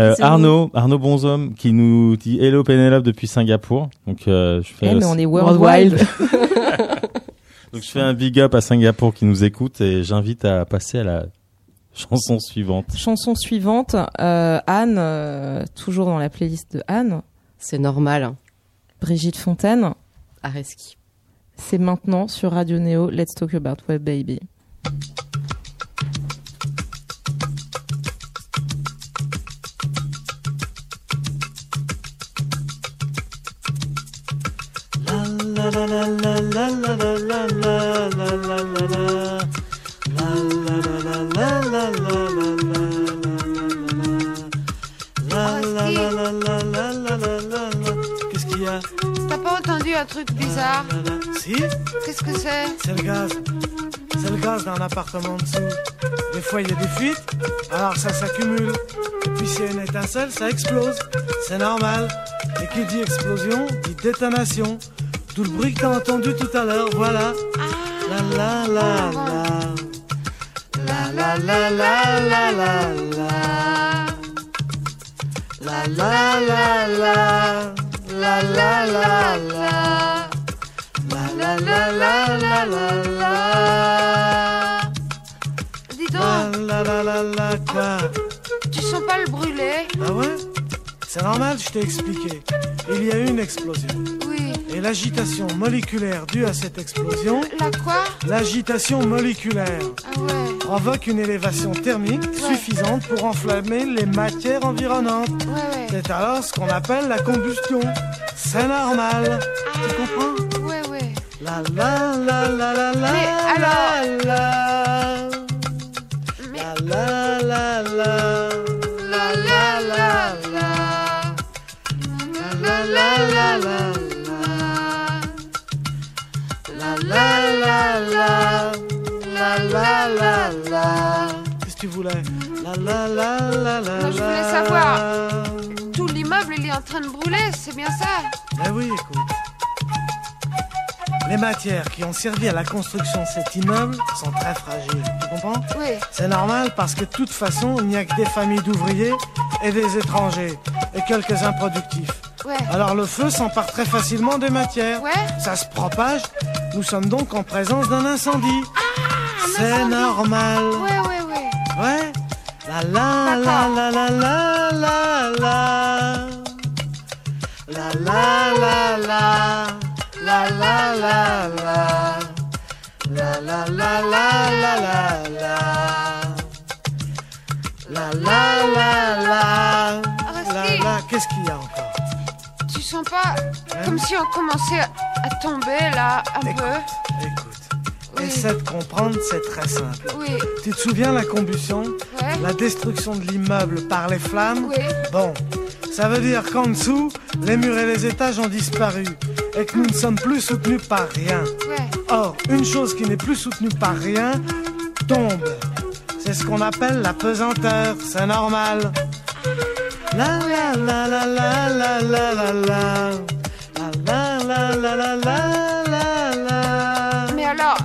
Euh, Arnaud, Arnaud Bonhomme qui nous dit Hello Pénélope depuis Singapour. Donc euh, je fais Eh, mais on est Worldwide. worldwide. [LAUGHS] donc je fais un big up à Singapour qui nous écoute et j'invite à passer à la chanson suivante. Chanson suivante, euh, Anne, euh, toujours dans la playlist de Anne, C'est normal. Brigitte Fontaine. Areski. C'est maintenant sur Radio Neo. Let's talk about web baby. Des fois, il y a des fuites, alors ça s'accumule. Puis, s'il y a une étincelle, ça explose. C'est normal. Et qui dit explosion, dit détonation. Tout le bruit que t'as entendu tout à l'heure, voilà. La la la. La la la la la la la. La la la la. La la la la. Tu sens pas le brûler Ah ouais? C'est normal, je t'ai expliqué. Il y a eu une explosion. Oui. Et l'agitation moléculaire due à cette explosion, La quoi? L'agitation moléculaire, Ah ouais. provoque une élévation thermique suffisante pour enflammer les matières environnantes. Ouais, ouais. C'est alors ce qu'on appelle la combustion. C'est normal. Tu comprends? Ouais, ouais. La la la la la la Mais alors- la la la la la La la la la Qu'est-ce que tu voulais? La la la la la Non, je voulais la. savoir. Tout l'immeuble, il est en train de brûler, c'est bien ça? Eh oui, écoute. Les matières qui ont servi à la construction de cet immeuble sont très fragiles. Tu comprends? Oui. C'est normal parce que de toute façon, il n'y a que des familles d'ouvriers et des étrangers et quelques improductifs. Ouais. Alors le feu s'empare très facilement des matières. Ouais. Ça se propage. Nous sommes donc en présence d'un incendie. C'est normal. Ouais, ouais, ouais. Ouais. La la la la la la la la. La la la la. La la la la. La la la la la la la. La la la la. La la. Qu'est-ce qu'il y a pas comme si on commençait à tomber là, un Écoute, peu écoute. Oui. Essaie de comprendre, c'est très simple. Oui. Tu te souviens la combustion? Ouais. La destruction de l'immeuble par les flammes? Oui. Bon, ça veut dire qu'en dessous, les murs et les étages ont disparu et que nous ne sommes plus soutenus par rien. Ouais. Or, une chose qui n'est plus soutenue par rien tombe. C'est ce qu'on appelle la pesanteur, c'est normal. La la la la la la la la la. La la la la la la la la. Mais alors,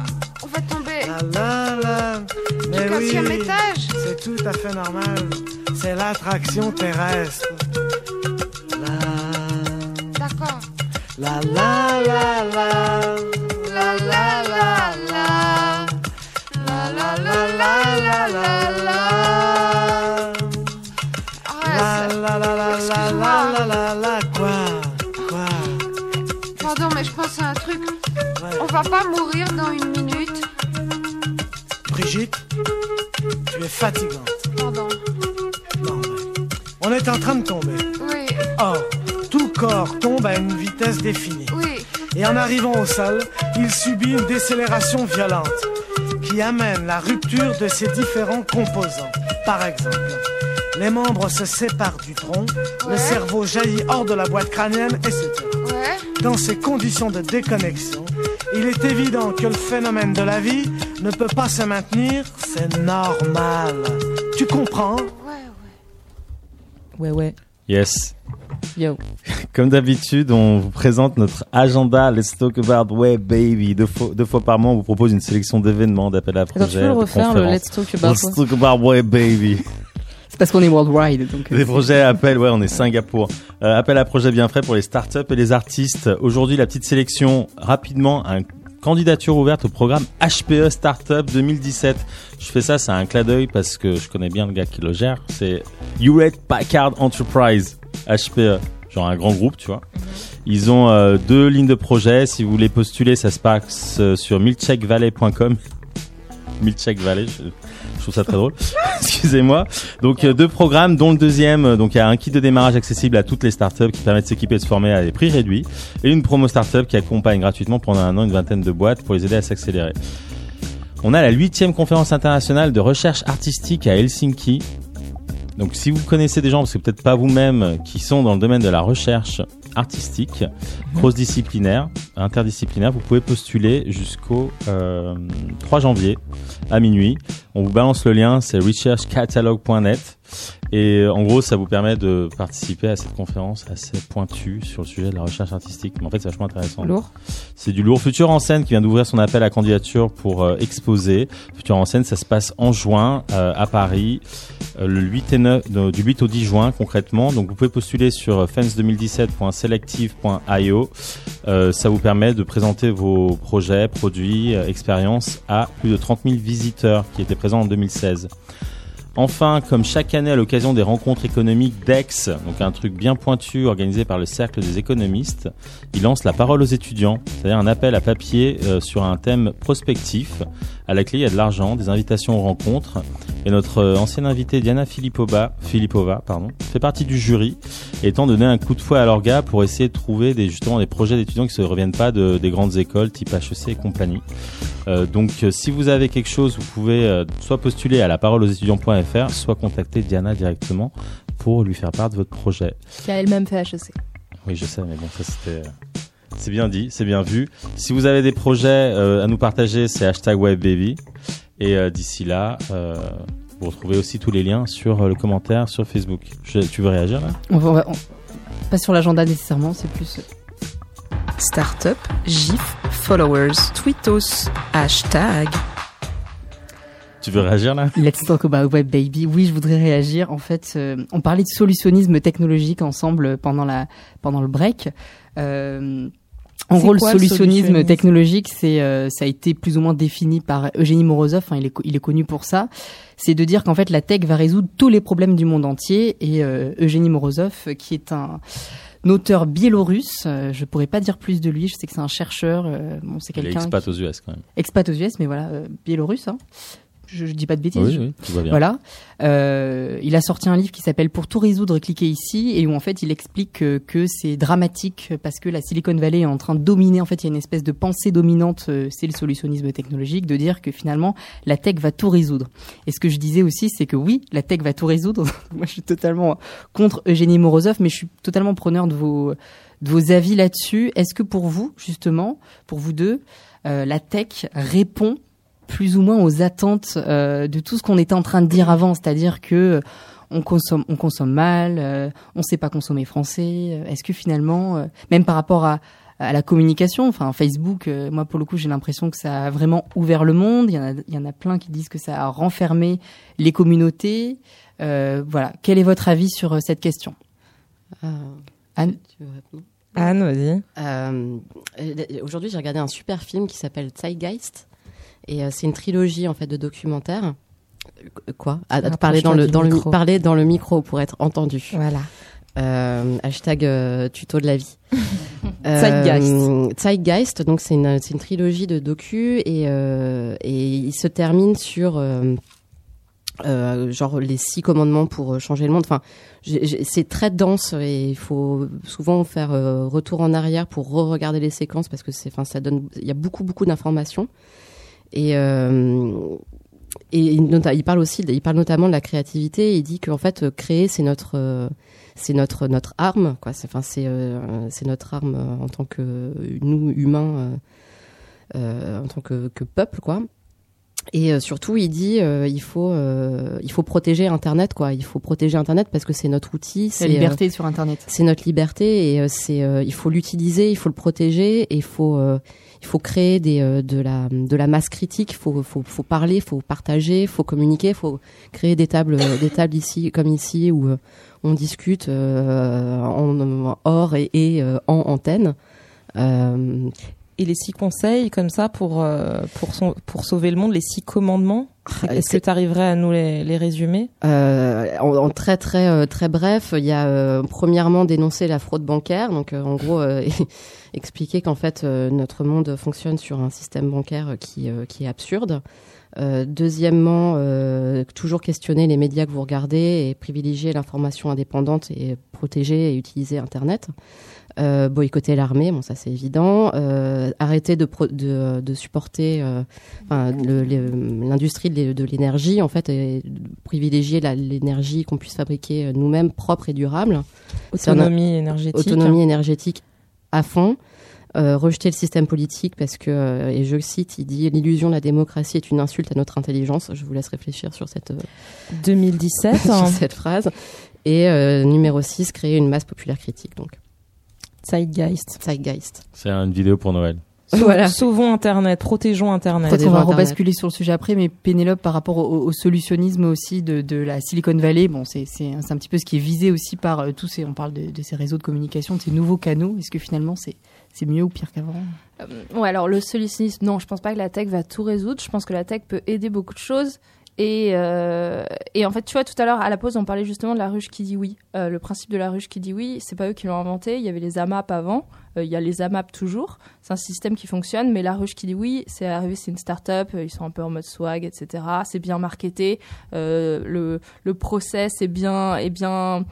on va tomber La la la. du Mais oui, quatrième étage c'est tout à fait normal. C'est l'attraction terrestre. La la la la. La la la la. La la la la la la la. La la la la la la la la. Quoi Quoi Pardon, mais je pense à un truc. Ouais. On va pas mourir dans une minute. Brigitte, tu es fatigante. Pardon. Non, mais on est en train de tomber. Oui, Or, tout corps tombe à une vitesse définie. oui. Et en arrivant au sol, il subit une décélération violente qui amène la rupture de ses différents composants. Par exemple, les membres se séparent du tronc, le cerveau jaillit hors de la boîte crânienne, etc. Ouais. Dans ces conditions de déconnexion, il est évident que le phénomène de la vie ne peut pas se maintenir, c'est normal. Tu comprends? Ouais, ouais. Ouais, ouais. Yes. Yo. [LAUGHS] Comme d'habitude, on vous présente notre agenda Let's Talk About Web Baby. Deux fois, deux fois par mois, on vous propose une sélection d'événements, d'appels à Attends, projets, tu peux le refaire, le. Let's Talk About Let's What Talk About Web Baby. C'est parce qu'on est worldwide. Donc, euh, Des projets appels, ouais, on est Singapour. Euh, appel à projets bien frais pour les startups et les artistes. Aujourd'hui, la petite sélection, rapidement, un candidature ouverte au programme HPE Startup 2017. Je fais ça, c'est un clin d'œil parce que je connais bien le gars qui le gère. C'est Hewlett Packard Enterprise, HPE. Genre un grand groupe, tu vois. Ils ont euh, deux lignes de projet. Si vous voulez postuler, ça se passe sur milkshakevalley.com. [LAUGHS] Milkshake Valley, je trouve ça très drôle. [LAUGHS] Excusez-moi. Donc euh, deux programmes, dont le deuxième, euh, donc il y a un kit de démarrage accessible à toutes les startups qui permet de s'équiper et de se former à des prix réduits, et une promo startup qui accompagne gratuitement pendant un an une vingtaine de boîtes pour les aider à s'accélérer. On a la huitième conférence internationale de recherche artistique à Helsinki. Donc si vous connaissez des gens, parce que peut-être pas vous-même, qui sont dans le domaine de la recherche artistique, cross-disciplinaire, interdisciplinaire, vous pouvez postuler jusqu'au euh, 3 janvier à minuit. On vous balance le lien, c'est researchcatalog.net. Et euh, en gros, ça vous permet de participer à cette conférence assez pointue sur le sujet de la recherche artistique. Mais en fait, c'est vachement intéressant. Lourd. C'est du lourd. Futur en scène qui vient d'ouvrir son appel à candidature pour euh, exposer. Futur en scène, ça se passe en juin euh, à Paris, euh, le 8 et 9, no, du 8 au 10 juin concrètement. Donc vous pouvez postuler sur euh, fence2017.selective.io. Euh, ça vous permet de présenter vos projets, produits, euh, expériences à plus de 30 000 visiteurs qui étaient présents en 2016. Enfin, comme chaque année à l'occasion des rencontres économiques d'Aix, donc un truc bien pointu organisé par le Cercle des économistes, il lance la parole aux étudiants, c'est-à-dire un appel à papier euh, sur un thème prospectif. À la clé, il y a de l'argent, des invitations aux rencontres. Et notre euh, ancienne invitée Diana Filipova, Filipova pardon, fait partie du jury, étant donné un coup de fouet à l'orga pour essayer de trouver des, justement des projets d'étudiants qui ne reviennent pas de, des grandes écoles type HEC et compagnie. Euh, donc euh, si vous avez quelque chose, vous pouvez euh, soit postuler à la parole aux étudiants.fr, soit contacter Diana directement pour lui faire part de votre projet. Qui a elle-même fait HEC. Oui, je sais, mais bon, ça c'était. C'est bien dit, c'est bien vu. Si vous avez des projets euh, à nous partager, c'est hashtag WebBaby. Et euh, d'ici là, euh, vous retrouvez aussi tous les liens sur euh, le commentaire sur Facebook. Je- tu veux réagir là? On va, on va- on- pas sur l'agenda nécessairement, c'est plus. Startup, GIF, followers, tweetos, hashtag. Tu veux réagir là? Let's talk about web baby. Oui, je voudrais réagir. En fait, euh, on parlait de solutionnisme technologique ensemble pendant la pendant le break. Euh, en gros, le quoi, le solutionnisme, solutionnisme technologique, c'est euh, ça a été plus ou moins défini par Eugénie Morozov. Hein, il est il est connu pour ça. C'est de dire qu'en fait, la tech va résoudre tous les problèmes du monde entier. Et euh, Eugénie Morozov, qui est un auteur biélorusse, euh, je pourrais pas dire plus de lui. Je sais que c'est un chercheur. euh, bon, c'est Il est quelqu'un expat aux US quand même. expat aux US, mais voilà, euh, biélorusse. Hein. Je, je dis pas de bêtises. Oui, oui, tout va bien. Voilà. Euh, il a sorti un livre qui s'appelle Pour tout résoudre, cliquez ici, et où en fait il explique que, que c'est dramatique parce que la Silicon Valley est en train de dominer. En fait, il y a une espèce de pensée dominante, euh, c'est le solutionnisme technologique, de dire que finalement la tech va tout résoudre. Et ce que je disais aussi, c'est que oui, la tech va tout résoudre. [LAUGHS] Moi, je suis totalement contre Eugénie Morozov, mais je suis totalement preneur de vos de vos avis là-dessus. Est-ce que pour vous, justement, pour vous deux, euh, la tech répond plus ou moins aux attentes euh, de tout ce qu'on était en train de dire avant, c'est-à-dire que on consomme, on consomme mal, euh, on sait pas consommer français. euh, Est-ce que finalement, euh, même par rapport à, à la communication, enfin Facebook, euh, moi pour le coup j'ai l'impression que ça a vraiment ouvert le monde. Il y en a, il y en a plein qui disent que ça a renfermé les communautés. Euh, voilà. Quel est votre avis sur euh, cette question? Anne? Tu veux répondre? Anne, vas-y. Aujourd'hui, j'ai regardé un super film qui s'appelle Zeitgeist. Et euh, c'est une trilogie en fait de documentaires. Quoi? À, à parler dans le dans le mi- micro. parler dans le micro pour être entendu. Voilà. Euh, hashtag euh, tuto de la vie. [LAUGHS] Zeitgeist. Euh, Zeitgeist, donc c'est une, une trilogie de docu et, et il se termine sur genre les six commandements pour changer le monde. Enfin, c'est très dense et il faut souvent faire retour en arrière pour re-regarder les séquences parce que c'est, enfin, ça donne, il y a beaucoup beaucoup d'informations et euh, et il, parle aussi, il parle notamment de la créativité. Il dit qu'en fait, euh, créer, c'est notre, euh, c'est notre notre arme, quoi. C'est, enfin, c'est, euh, c'est notre arme en tant que nous humains, euh, en tant que, que peuple, quoi. Et surtout, il dit, il faut, il faut protéger Internet, quoi. Il faut protéger Internet parce que c'est notre outil, La c'est euh, liberté sur Internet. c'est notre liberté et c'est il faut l'utiliser, il faut le protéger et il faut il faut créer euh, de la masse critique, il faut parler, il faut partager, il faut communiquer, il faut créer des tables euh, des tables ici comme ici où euh, on discute en hors et, en antenne. Et les six conseils comme ça pour euh, pour son, pour sauver le monde, les six commandements. Ah, Est-ce que tu arriverais à nous les, les résumer? Euh, en, en très très euh, très bref, il y a euh, premièrement dénoncer la fraude bancaire, donc en gros [LAUGHS] expliquer qu'en fait notre monde fonctionne sur un système bancaire qui qui est absurde. Deuxièmement, toujours questionner les médias que vous regardez et privilégier l'information indépendante et protéger et utiliser Internet. Euh, boycotter l'armée, bon ça c'est évident. Euh, arrêter de, pro- de, de supporter euh, l'industrie de l'é- de l'énergie en fait et privilégier l'énergie qu'on puisse fabriquer nous-mêmes propre et durable. Un- Autonomie énergétique. Autonomie énergétique à fond. Rejeter le système politique parce que, et je cite, il dit l'illusion de la démocratie est une insulte à notre intelligence. Je vous laisse réfléchir sur cette, euh, 2017. [LAUGHS] sur cette phrase. Et numéro 6, créer une masse populaire critique. Donc, Zeitgeist. Zeitgeist. C'est une vidéo pour Noël. Voilà. [LAUGHS] Sauvons Internet, protégeons Internet. Peut-être qu'on va Internet. rebasculer sur le sujet après, mais Pénélope, par rapport au, au solutionnisme aussi de, de la Silicon Valley, bon, c'est c'est un petit peu ce qui est visé aussi par euh, tous ces, on parle de, de ces réseaux de communication, de ces nouveaux canaux. Est-ce que finalement c'est c'est mieux ou pire qu'avant? Euh, ouais, alors le solutionnisme, non, je pense pas que la tech va tout résoudre. Je pense que la tech peut aider beaucoup de choses. Et, euh, et en fait, tu vois, tout à l'heure, à la pause, on parlait justement de la ruche qui dit oui. Euh, le principe de la ruche qui dit oui, c'est pas eux qui l'ont inventé. Il y avait les AMAP avant. Euh, il y a les AMAP toujours. C'est un système qui fonctionne. Mais la ruche qui dit oui, c'est arrivé, c'est une start-up. euh, Ils sont un peu en mode swag, etc. C'est bien marketé. Euh, le, le process est bien, est, bien,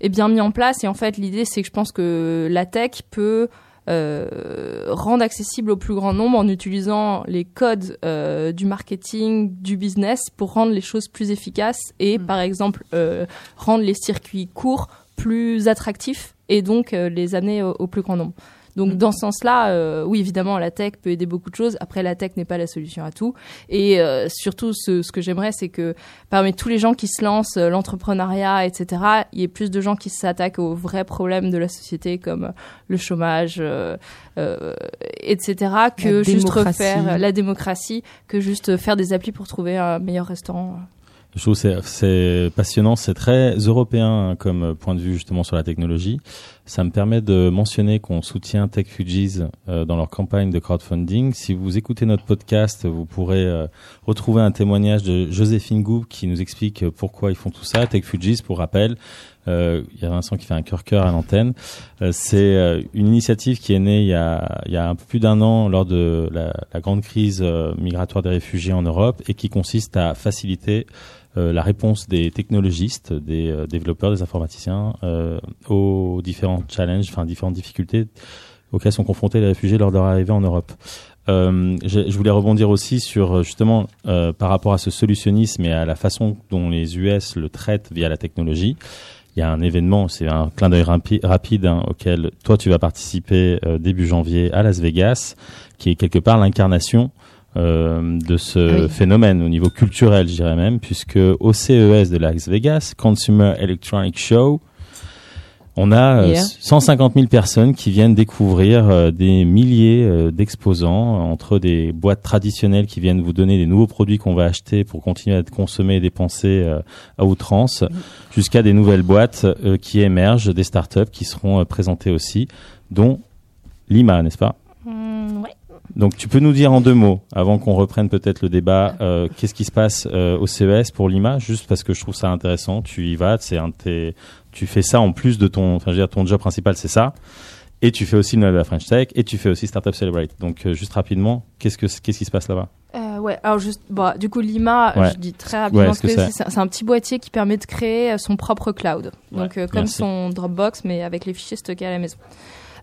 est bien mis en place. Et en fait, l'idée, c'est que je pense que la tech peut euh, rendre accessible au plus grand nombre en utilisant les codes euh, du marketing, du business pour rendre les choses plus efficaces et Mm. par exemple euh, rendre les circuits courts plus attractifs et donc les amener au, au plus grand nombre. Donc Mm. dans ce sens-là, euh, oui évidemment la tech peut aider beaucoup de choses. Après la tech n'est pas la solution à tout. Et euh, surtout ce, ce que j'aimerais c'est que parmi tous les gens qui se lancent, euh, l'entrepreneuriat, etc., il y ait plus de gens qui s'attaquent aux vrais problèmes de la société comme euh, le chômage, euh, euh, etc., que juste refaire la démocratie, que juste faire des applis pour trouver un meilleur restaurant. Je trouve que c'est- c'est passionnant, c'est très européen hein, comme point de vue justement sur la technologie. Ça me permet de mentionner qu'on soutient Tech Fugees euh, dans leur campagne de crowdfunding. Si vous écoutez notre podcast, vous pourrez euh, retrouver un témoignage de Joséphine Goub qui nous explique pourquoi ils font tout ça. Tech Fugees, pour rappel, euh, il y a Vincent qui fait un cœur-cœur à l'antenne. Euh, c'est euh, une initiative qui est née il y a, y a un peu plus d'un an lors de la, la grande crise migratoire des réfugiés en Europe et qui consiste à faciliter la réponse des technologistes, des euh, développeurs, des informaticiens euh, aux différents challenges, enfin différentes difficultés auxquelles sont confrontés les réfugiés lors de leur arrivée en Europe. Euh, je, je voulais rebondir aussi sur euh, justement euh, par rapport à ce solutionnisme et à la façon dont les US le traitent via la technologie. Il y a un événement, c'est un clin d'œil rapi- rapide hein, auquel toi tu vas participer euh, début janvier à Las Vegas, qui est quelque part l'incarnation euh, de ce oui. phénomène au niveau culturel, je dirais même, puisque au CES de Las Vegas, Consumer Electronic Show, On a euh, Hier. 150 000 personnes qui viennent découvrir euh, des milliers euh, d'exposants euh, entre des boîtes traditionnelles qui viennent vous donner des nouveaux produits qu'on va acheter pour continuer à être consommés et dépenser euh, à outrance, jusqu'à des nouvelles boîtes euh, qui émergent, des startups qui seront euh, présentées aussi, dont Lima, n'est-ce pas? Mm. Donc tu peux nous dire en deux mots, avant qu'on reprenne peut-être le débat, euh, qu'est-ce qui se passe euh, au CES pour Lima, juste parce que je trouve ça intéressant. Tu y vas, c'est un de tes- tu fais ça en plus de ton, enfin je veux dire ton job principal c'est ça, et tu fais aussi le de la French Tech, et tu fais aussi Startup Celebrate. Donc euh, juste rapidement, qu'est-ce que qu'est-ce qui se passe là-bas? Ouais, alors juste, bon, du coup, Lima, Ouais. je dis très rapidement Ouais, ce ce que c'est. Un petit boîtier qui permet de créer son propre cloud. Donc, euh, comme son Dropbox, mais avec les fichiers stockés à la maison.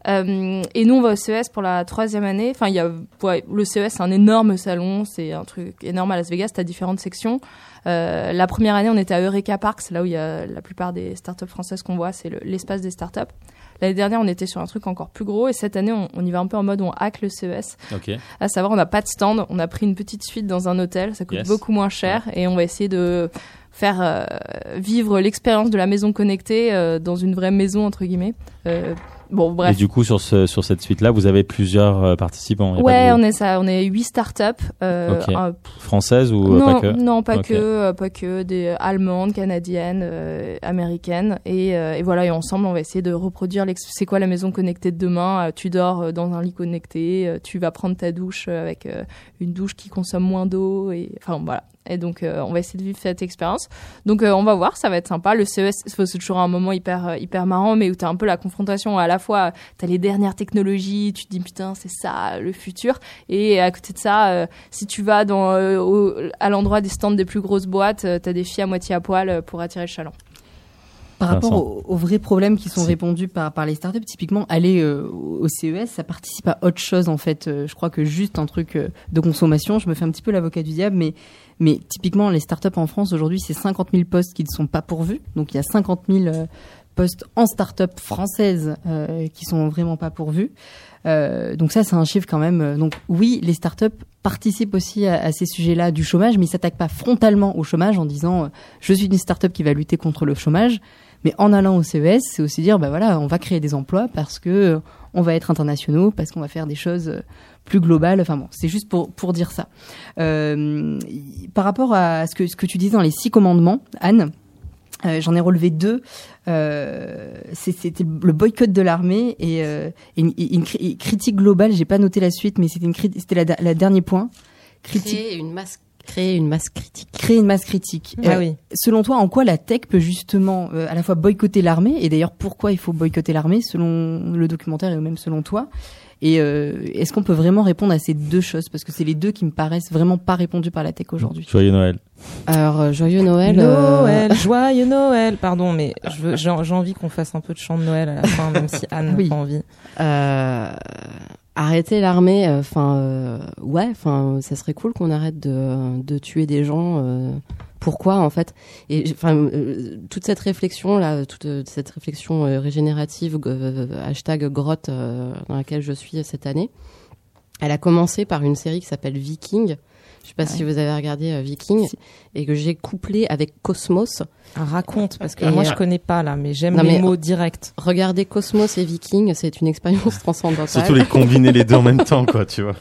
Euh, et nous, on va au CES pour la troisième année. Enfin, il y a, ouais, le CES, c'est un énorme salon, c'est un truc énorme à Las Vegas. T'as différentes sections. Euh, la première année, on était à Eureka Park, c'est là où il y a la plupart des startups françaises qu'on voit, c'est le- l'espace des startups. L'année dernière, on était sur un truc encore plus gros, et cette année, on, on y va un peu en mode on hack le CES. Ok. À savoir, on n'a pas de stand, on a pris une petite suite dans un hôtel, ça coûte Yes. beaucoup moins cher et on va essayer de faire euh, vivre l'expérience de la maison connectée euh, dans une vraie maison entre guillemets. Euh, bon, Et bref. du coup sur ce sur cette suite là, vous avez plusieurs participants. Ouais, de- on est ça, on est huit startups. Ok. un- françaises ou non, pas que non, pas que, pas que des allemandes, canadiennes, américaines, et, et voilà. Et ensemble, on va essayer de reproduire. C'est quoi la maison connectée de demain Tu dors dans un lit connecté, tu vas prendre ta douche avec une douche qui consomme moins d'eau, et enfin voilà. Et donc, euh, on va essayer de vivre cette expérience. Donc, euh, on va voir, ça va être sympa. Le CES, c'est toujours un moment hyper, euh, hyper marrant, mais où t'as un peu la confrontation. À la fois, t'as les dernières technologies, tu te dis putain, c'est ça le futur. Et à côté de ça, euh, si tu vas dans, euh, au- à l'endroit des stands des plus grosses boîtes, euh, t'as des filles à moitié à poil pour attirer le chaland. Par rapport aux, aux vrais problèmes qui sont Si. répondus par, par les startups, typiquement, aller euh, au CES, ça participe à autre chose en fait. Euh, je crois que juste un truc euh, de consommation, je me fais un petit peu l'avocat du diable, mais, mais typiquement, les startups en France aujourd'hui, c'est 50 000 postes qui ne sont pas pourvus. Donc il y a 50 000 euh, postes en start-up française euh, qui sont vraiment pas pourvus. Euh, donc ça, c'est un chiffre quand même. Euh, Donc oui, les startups participent aussi à, ces sujets-là du chômage, mais ils s'attaquent pas frontalement au chômage en disant je suis une startup qui va lutter contre le chômage. Mais en allant au CES, c'est aussi dire bah voilà, on va créer des emplois parce que on va être internationaux, parce qu'on va faire des choses plus globales. Enfin bon, c'est juste pour pour dire ça. Euh, par rapport à ce que ce que tu disais dans les six commandements, Anne. euh, J'en ai relevé deux. Euh, C'était le boycott de l'armée et, euh, et une, et une cri- critique globale. J'ai pas noté la suite, mais c'était une c'était la, la dernier point. Critique, Créer une masse, créer une masse critique. créer une masse critique. Ah Euh, oui. Selon toi, en quoi la tech peut justement euh, à la fois boycotter l'armée et d'ailleurs pourquoi il faut boycotter l'armée selon le documentaire et même selon toi Et euh, est-ce qu'on peut vraiment répondre à ces deux choses? Parce que c'est les deux qui me paraissent vraiment pas répondues par la tech aujourd'hui. Joyeux Noël. Alors, euh, joyeux Noël. euh, Noël, [LAUGHS] joyeux Noël. Pardon, mais j'ai envie qu'on fasse un peu de chant de Noël à la fin, même si Anne n'a Oui. pas envie. Euh, arrêter l'armée, enfin, euh, ouais, enfin, ça serait cool qu'on arrête de, de tuer des gens. euh, pourquoi en fait Et enfin, euh, toute cette réflexion là, toute euh, cette réflexion euh, régénérative hashtag grotte dans laquelle je suis cette année, elle a commencé par une série qui s'appelle Viking. Je sais pas si vous avez regardé Viking Si. et que j'ai couplé avec Cosmos. Raconte, parce que Et, moi euh, je connais pas là, mais j'aime les mais- mots directs. Regardez Cosmos et Viking, c'est une expérience transcendantale. Surtout les combiner les deux en même temps, quoi, tu vois.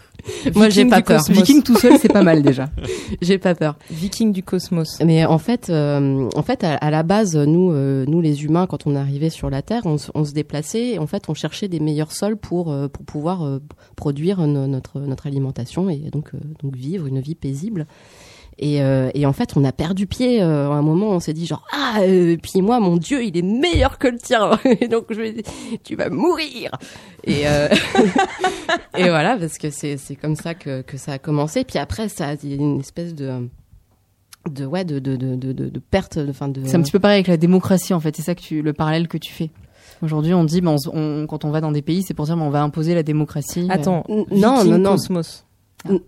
Moi, j'ai pas peur. cosmos. Viking tout seul, c'est pas mal déjà. [LAUGHS] J'ai pas peur. Viking du cosmos. Mais en fait, euh, en fait, à, à la base, nous, euh, nous les humains, quand on arrivait sur la Terre, on, se- on se déplaçait. Et en fait, on cherchait des meilleurs sols pour euh, pour pouvoir euh, produire no- notre notre alimentation et donc euh, donc vivre une vie paisible. Et, euh, et en fait, on a perdu pied. euh, à un moment, on s'est dit genre ah, euh, puis moi, mon Dieu, il est meilleur que le tien. [LAUGHS] Et donc je vais, tu vas mourir. Et euh, [LAUGHS] et voilà, parce que c'est c'est comme ça que que ça a commencé. Puis après, ça a il y a une espèce de de ouais de de de de, de, perte de fin de C'est un petit peu pareil avec la démocratie en fait. C'est ça que tu, le parallèle que tu fais. Aujourd'hui, on dit, ben, on quand on va dans des pays, c'est pour dire, ben, on va imposer la démocratie. Attends, Viking non, non, non. cosmos.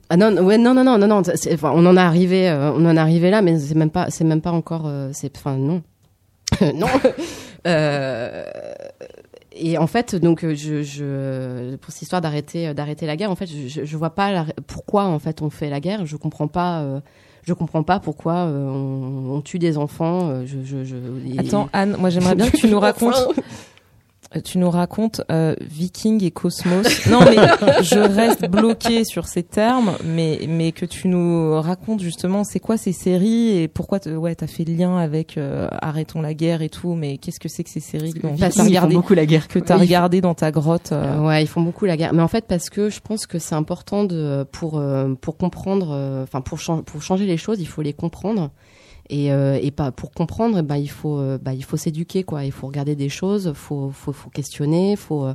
Ah non, non, ouais, non, non, non, non, non. Enfin, on en est arrivé, euh, on en est arrivé là, mais c'est même pas, c'est même pas encore, euh, c'est, enfin, non, [LAUGHS] non. Euh, et en fait, donc, euh, je, je, pour cette histoire d'arrêter, euh, d'arrêter la guerre, en fait, je, je, vois pas la- pourquoi en fait on fait la guerre. Je comprends pas. euh, je comprends pas pourquoi euh, on, on tue des enfants. euh, Je, je, je, Attends, Anne, moi j'aimerais bien que tu nous [LAUGHS] racontes. Tu nous racontes euh, Viking et Cosmos. [LAUGHS] non, mais je reste bloqué sur ces termes, mais mais que tu nous racontes justement, c'est quoi ces séries et pourquoi t- ouais t'as fait le lien avec euh, Arrêtons la guerre et tout, mais qu'est-ce que c'est que ces séries que t'as regardé beaucoup la guerre. que t'as regardé dans ta grotte euh, Euh, ouais, ils font beaucoup la guerre. Mais en fait, parce que je pense que c'est important de pour euh, pour comprendre, euh, enfin pour chan- pour changer les choses, il faut les comprendre. Et, euh, et pas pour comprendre, bah il faut euh, bah il faut s'éduquer quoi. Il faut regarder des choses, faut faut faut questionner, faut euh,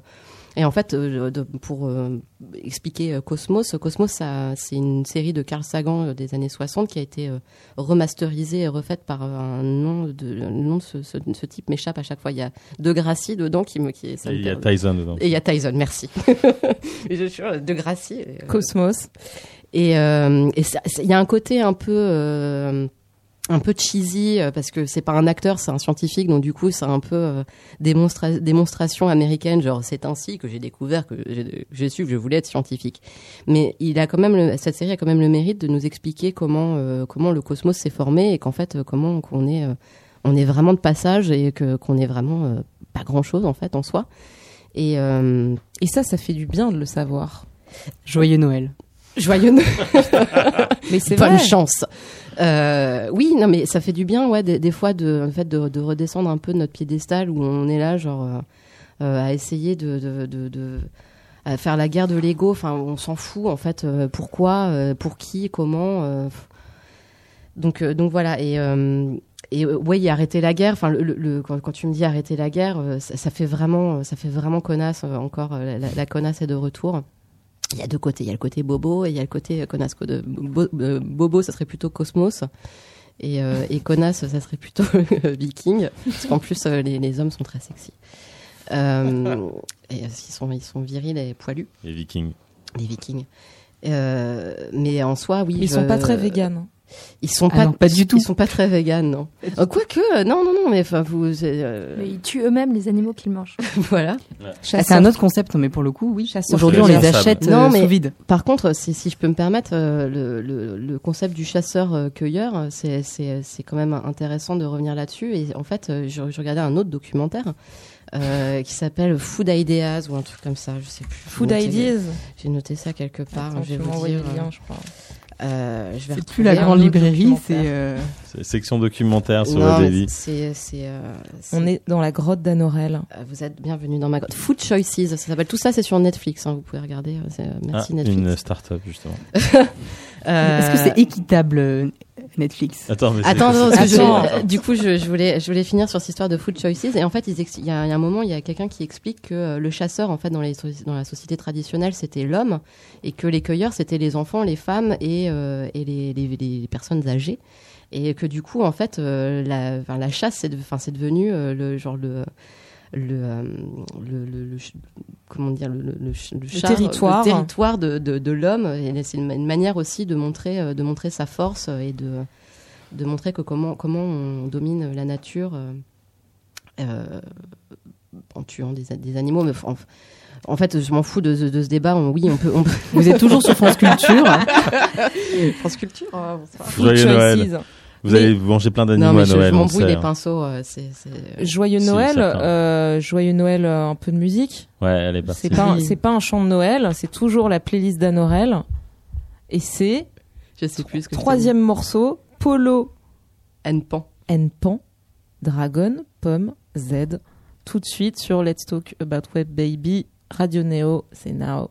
et en fait, euh, de- pour euh, expliquer euh, Cosmos, Cosmos, ça, c'est une série de Carl Sagan euh, des années 60 qui a été euh, remasterisée et refaite par un nom de, le nom de ce, ce, ce type m'échappe à chaque fois. Il y a De Gracie dedans qui me qui ça Et me il y a Tyson dedans. et il y a Tyson, merci. Et [LAUGHS] je suis de Gracie. euh, Cosmos. Et euh, il y a un côté un peu euh, un peu cheesy euh, parce que c'est pas un acteur, c'est un scientifique, donc du coup c'est un peu euh, démonstra- démonstration américaine, genre c'est ainsi que j'ai découvert que j'ai su que je voulais être scientifique. Mais il a quand même le- cette série a quand même le mérite de nous expliquer comment euh, comment le cosmos s'est formé et qu'en fait euh, comment qu'on est euh, on est vraiment de passage et que qu'on est vraiment euh, pas grand chose en fait en soi. Et euh, Et ça, ça fait du bien de le savoir. Joyeux Noël. joyeux Noël. [LAUGHS] Mais c'est bonne vrai. chance. Euh, oui, non, mais ça fait du bien, ouais, des, des fois de, en fait, de, de redescendre un peu de notre piédestal où on est là, genre, euh, euh, à essayer de, de, de, à faire la guerre de l'ego. Enfin, on s'en fout, en fait. euh, pourquoi, pour qui, comment. donc, donc voilà. Et et ouais, y arrêter la guerre. Enfin, le, quand, quand tu me dis arrêter la guerre, ça, ça fait vraiment, ça fait vraiment connasse encore. La, la connasse est de retour. Il y a deux côtés. Il y a le côté bobo et il y a le côté euh, connasse. De bo- euh, bobo, ça serait plutôt Cosmos. Et, euh, et connasse, ça serait plutôt [LAUGHS] Viking. Parce qu'en plus, euh, les, les hommes sont très sexy. Euh, et euh, ils sont, ils sont virils et poilus, Les Vikings. les Vikings. Euh, mais en soi, oui. Mais ils je- sont pas très véganes. Ils sont Ah pas, non, pas du tout. Ils sont pas très véganes, non. Euh, Quoique, euh, non, non, non, mais enfin, vous, euh, Mais ils tuent eux-mêmes les animaux qu'ils mangent. [LAUGHS] voilà. Ah, c'est un autre concept, mais pour le coup, oui. Chasseur. Aujourd'hui, on les achète Non, euh, mais- sous vide. Par contre, si, si je peux me permettre, euh, le, le, le concept du chasseur-cueilleur, c'est, c'est, c'est quand même intéressant de revenir là-dessus. Et en fait, je, je regardais un autre documentaire euh, qui s'appelle Food Ideas ou un truc comme ça. Je sais plus. Food J'ai noté- Ideas. J'ai noté ça quelque part. Attends, je vais vous dire. le lien, je crois. Euh, je vais C'est plus la grande librairie, c'est. euh, C'est section documentaire sur Non, c'est, c'est, euh, c'est- On est dans la grotte d'Anorel. Vous êtes bienvenue dans ma grotte. Food Choices, ça s'appelle. Tout ça, c'est sur Netflix. hein, vous pouvez regarder. c'est- euh, Ah, Merci Netflix. une start-up, justement. [LAUGHS] Euh, Est-ce que c'est équitable, euh, Netflix? Attends, mais c'est- Attends, non, que je- [LAUGHS] du coup, je, je voulais, je voulais finir sur cette histoire de food choices. Et en fait, il y, a il y a un moment, il y a quelqu'un qui explique que euh, le chasseur, en fait, dans, les, soci- dans la société traditionnelle, c'était l'homme, et que les cueilleurs, c'était les enfants, les femmes et, euh, et les, les, les personnes âgées. Et que du coup, en fait, euh, la, chasse, c'est de- devenu euh, le genre le le, euh, le, le- comment dire le, le, le ch- le char- territoire. le territoire de, de, de l'homme et c'est une, manière aussi de montrer euh, de montrer sa force et de de montrer que comment comment on domine la nature euh, en tuant des, des animaux mais en, en fait je m'en fous de, ce- de ce débat on- oui on peut on peut Vous êtes toujours sur France [LAUGHS] Culture. France Culture Joyeux Noël. Vous allez manger plein non d'animaux mais à Noël. je m'embrouille les hein. pinceaux euh, c'est c'est- Joyeux Si, Noël, euh, joyeux Noël, euh, un peu de musique. Ouais, elle est partie. C'est pas, c'est pas un chant de Noël, c'est toujours la playlist d'Anorel. Et c'est je sais plus ce que troisième morceau, Polo dit. N-Pan. and Pan, Dragon, Pomme, Z. Tout de suite sur Let's Talk About Web Baby, Radio Neo, c'est now.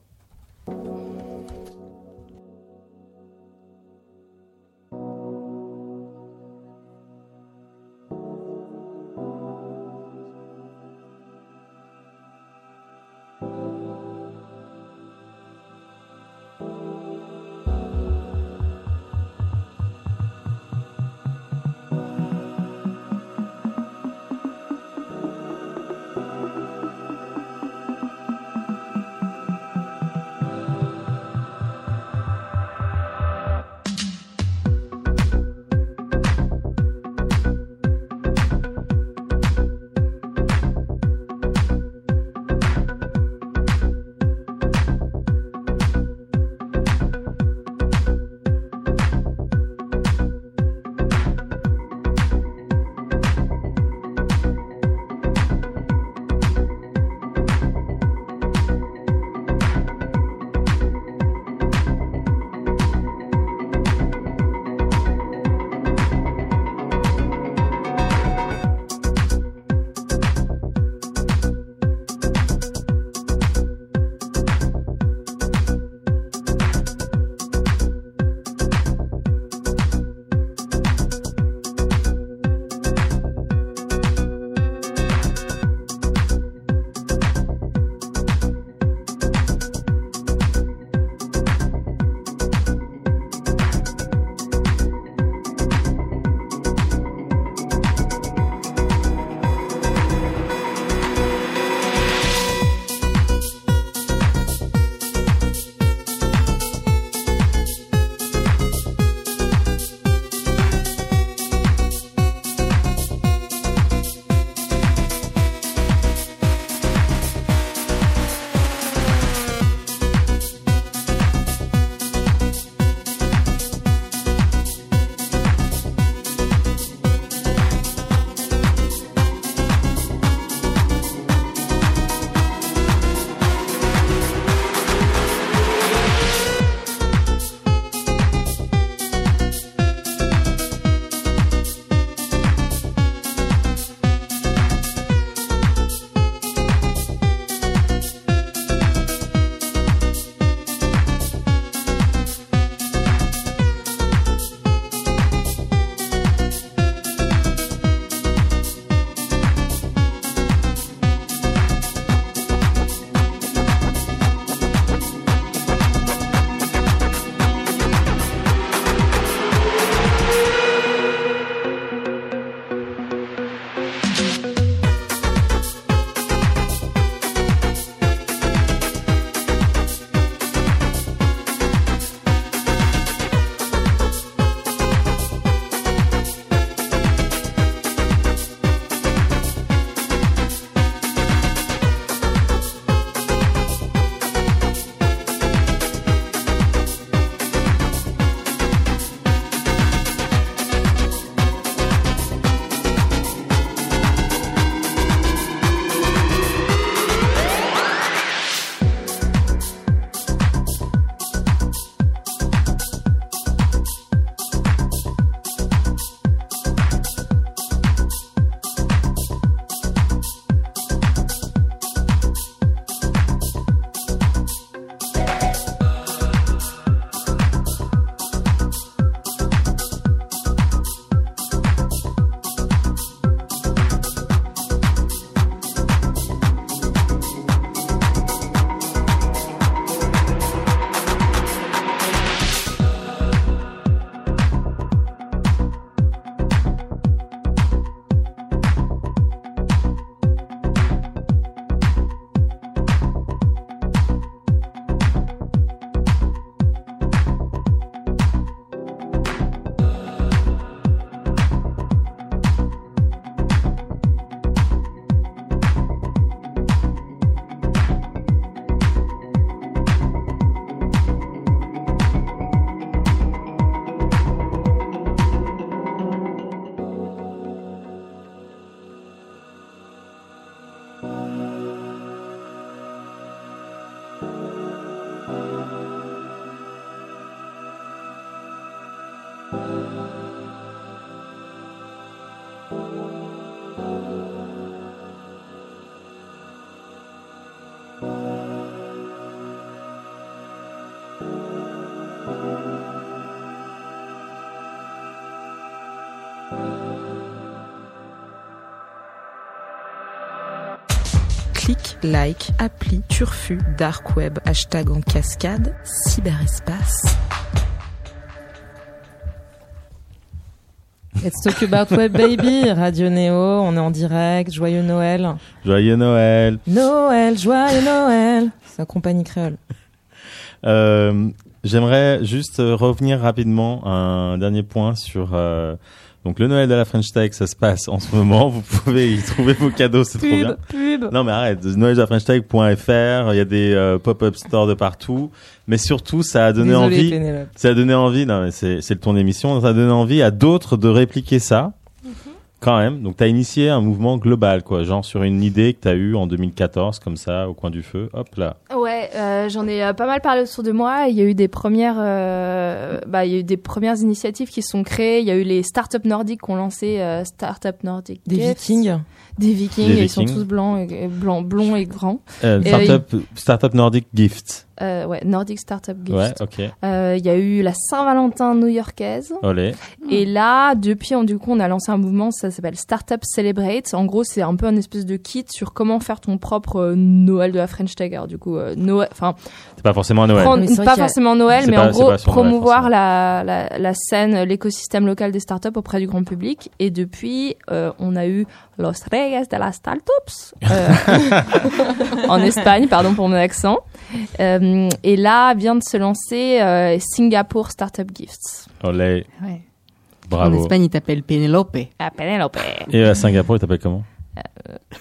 Like, appli, turfu, dark web, hashtag en cascade, cyberespace. Let's talk about web baby, Radio Néo, on est en direct, joyeux Noël. Joyeux Noël. Noël, joyeux Noël. C'est un compagnie créole. Euh, J'aimerais juste revenir rapidement à un dernier point sur euh, donc le Noël de la French Tech. Ça se passe en ce moment. Vous pouvez y trouver vos cadeaux, c'est trop bien. Pub. Non mais arrête, noeldelafrenchtech.fr, il y a des euh, pop-up stores de partout, mais surtout ça a donné Désolé, envie, Pénélope. ça a donné envie, non mais c'est c'est le ton d'émission, ça a donné envie à d'autres de répliquer ça. Quand même, donc tu as initié un mouvement global quoi, genre sur une idée que tu as eue en 2014 comme ça au coin du feu. Hop là. Ouais, euh, j'en ai euh, pas mal parlé autour de moi. Il y a eu des premières, euh, bah, il y a eu des premières initiatives qui se sont créées. Il y a eu les startups nordiques qui ont lancé euh, Startup Nordic. Des Gifts. vikings. Des vikings. Des et Ils sont Vikings. tous blancs, et, blancs, blonds et grands. Euh, Et, startup, startup Nordic Gift. Euh, ouais, Nordic Startup Gift. Ouais, ok. Euh, Il y a eu la Saint-Valentin new-yorkaise. Olé. Et là, depuis, on, du coup, on a lancé un mouvement, ça s'appelle Startup Celebrate. En gros, c'est un peu un espèce de kit sur comment faire ton propre euh, Noël de la French. Alors, du coup, euh, Noël, enfin, C'est pas forcément Noël. prendre- Mais pas a- forcément Noël, C'est mais pas- en gros, Noël, promouvoir la, la, la scène, l'écosystème local des startups auprès du grand public. Et depuis, euh, on a eu Los Reyes de las Startups euh, [LAUGHS] [LAUGHS] en Espagne, pardon pour mon accent. Euh, et là, vient de se lancer euh, Singapore Startup Gifts. Olé. Ouais. En Bravo. Espagne, il t'appelle Penelope. À Penelope. Et à Singapour, il t'appelle comment?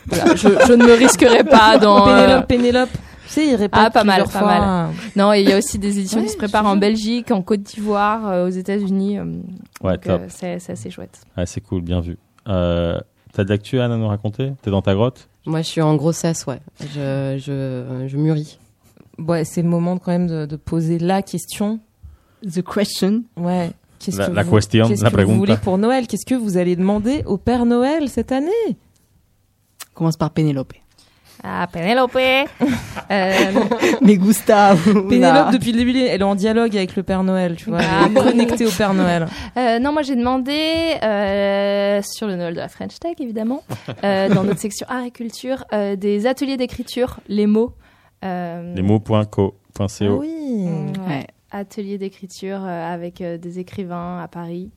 Voilà, je, je ne me risquerai pas [LAUGHS] dans. euh, Pénélope, Pénélope. Tu sais, il répète Ah, pas mal, pas fois. mal. Non, il y a aussi des éditions Ouais, qui se préparent en. Belgique, en Côte d'Ivoire, euh, aux États-Unis. euh, Ouais, donc, top. euh, c'est c'est assez chouette. Ah, c'est cool, bien vu. Euh, T'as de l'actu, Anne, à nous raconter? T'es dans ta grotte? Moi, je suis en grossesse, ouais. Je, je, je mûris. Ouais, c'est le moment quand même de, de poser la question. The question. Ouais. La- que la vous, question, qu'est-ce la que vous voulez pour Noël? Qu'est-ce que vous allez demander au Père Noël cette année? Commence par Penelope. Ah, Penelope [LAUGHS] euh, [LAUGHS] Mais Gustave. Pénélope, depuis le début, elle est en dialogue avec le Père Noël, tu vois. Ah, Elle est connectée au Père Noël. euh, Non, moi j'ai demandé, euh, sur le Noël de la French Tech évidemment, euh, dans notre section art et culture, euh, des ateliers d'écriture, les mots. Euh, Les mots.co.co. Ah oui. ouais, Ouais. Atelier d'écriture euh, avec euh, des écrivains à Paris.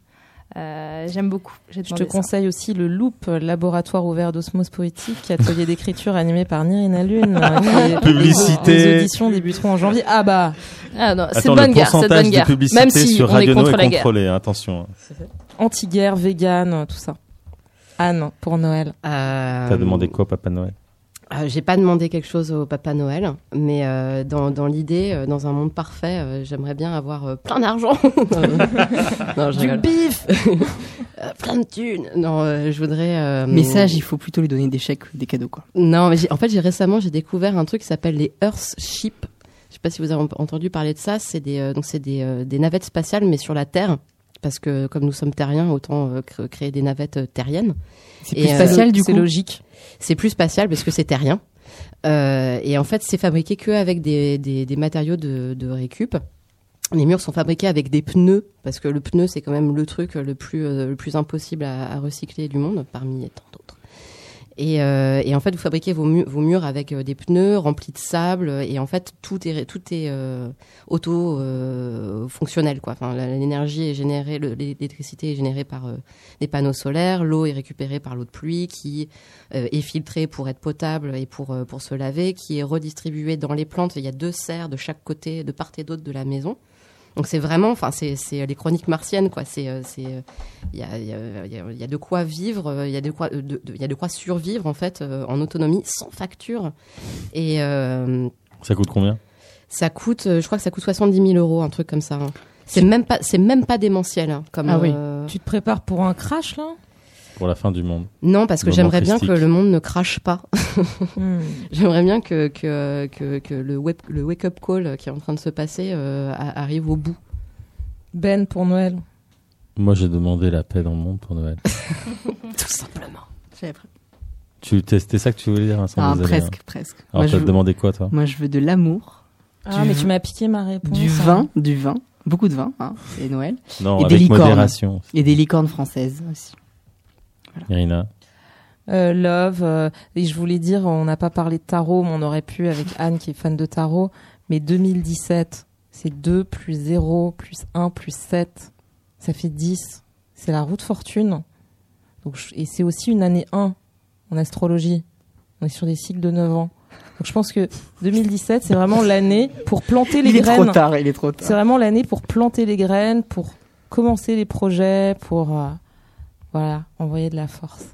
Euh, J'aime beaucoup. J'ai Je te ça. conseille aussi le Loop, laboratoire ouvert d'osmose poétique, atelier d'écriture animé par Nirina Lune. qui- [LAUGHS] Publicité. Les auditions débuteront en janvier. Ah bah, Ah non, c'est bonne le guerre, c'est bonne de guerre. publicité Même si sur on est Radio contre la est guerre. contrôlé, attention. anti-guerre, vegan, tout ça. Anne, pour Noël. Euh, T'as demandé quoi, Papa Noël? Euh, J'ai pas demandé quelque chose au Papa Noël, mais euh, dans, dans l'idée, euh, dans un monde parfait, euh, j'aimerais bien avoir euh, plein d'argent. [LAUGHS] non, rigole. bif plein de thunes. Non, euh, je voudrais. euh, Message, il faut plutôt lui donner des chèques des cadeaux, quoi. Non, mais en fait, j'ai récemment j'ai découvert un truc qui s'appelle les Earthship. Je sais pas si vous avez entendu parler de ça. C'est des euh, donc c'est des, euh, des navettes spatiales, mais sur la Terre. Parce que comme nous sommes terriens, autant euh, cr- créer des navettes euh, terriennes. C'est plus euh, spatial, du C'est coup. logique. C'est plus spatial parce que c'est terrien. Euh, et en fait, c'est fabriqué que avec des, des, des matériaux de, de récup. Les murs sont fabriqués avec des pneus parce que le pneu c'est quand même le truc le plus le plus impossible à, à recycler du monde parmi tant d'autres. Et, euh, et en fait, vous fabriquez vos, mu- vos murs avec euh, des pneus remplis de sable et en fait tout est tout est euh, auto fonctionnel quoi. Enfin, l'énergie est générée, le- l'électricité est générée par des panneaux solaires, l'eau est récupérée par l'eau de pluie qui est filtrée pour être potable et pour pour se laver, qui est redistribuée dans les plantes. Il y a deux serres de chaque côté, de part et d'autre de la maison. Donc c'est vraiment, enfin c'est c'est les chroniques martiennes quoi. C'est euh, c'est euh, il y a il y a, il y a- il y a de quoi vivre, euh, il y a de quoi de- de- il y a de quoi survivre en fait euh, en autonomie sans facture. Et euh, Ça coûte combien? ça coûte, euh, je crois que ça coûte 70 000 euros, un truc comme ça. hein. C'est même pas c'est même pas démentiel hein, comme. Ah oui. euh, Tu te prépares pour un crash, là? Pour la fin du monde. Non parce que j'aimerais bien que le monde ne crache pas. [LAUGHS] Hmm. J'aimerais bien que, que, que, que le, web, le wake-up call qui est en train de se passer euh, arrive au bout. Ben, pour Noël. Moi, j'ai demandé la paix dans le monde pour Noël. [LAUGHS] [LAUGHS] Tout simplement. Tu C'était ça que tu voulais dire, Vincent Ah, Désolé, hein. presque, presque. Alors, je t'as veux, demandé quoi, toi? Moi, je veux de l'amour, Ah, mais vin. tu m'as piqué ma réponse. du hein. vin, du vin, beaucoup de vin, hein, c'est Noël, Non, Et des avec licornes. modération. et des licornes françaises aussi. Irina. Euh, Love. euh, et je voulais dire, on n'a pas parlé de tarot, mais on aurait pu avec Anne qui est fan de tarot. Mais 2017, c'est 2 plus 0 plus 1 plus 7. Ça fait 10. C'est la roue de fortune. Donc, je- et c'est aussi une année 1 en astrologie. On est sur des cycles de 9 ans. Donc je pense que 2017, c'est vraiment l'année pour planter les Il est graines. trop tard, il est trop C'est tard. vraiment l'année pour planter les graines, pour commencer les projets, pour euh, voilà, envoyer de la force.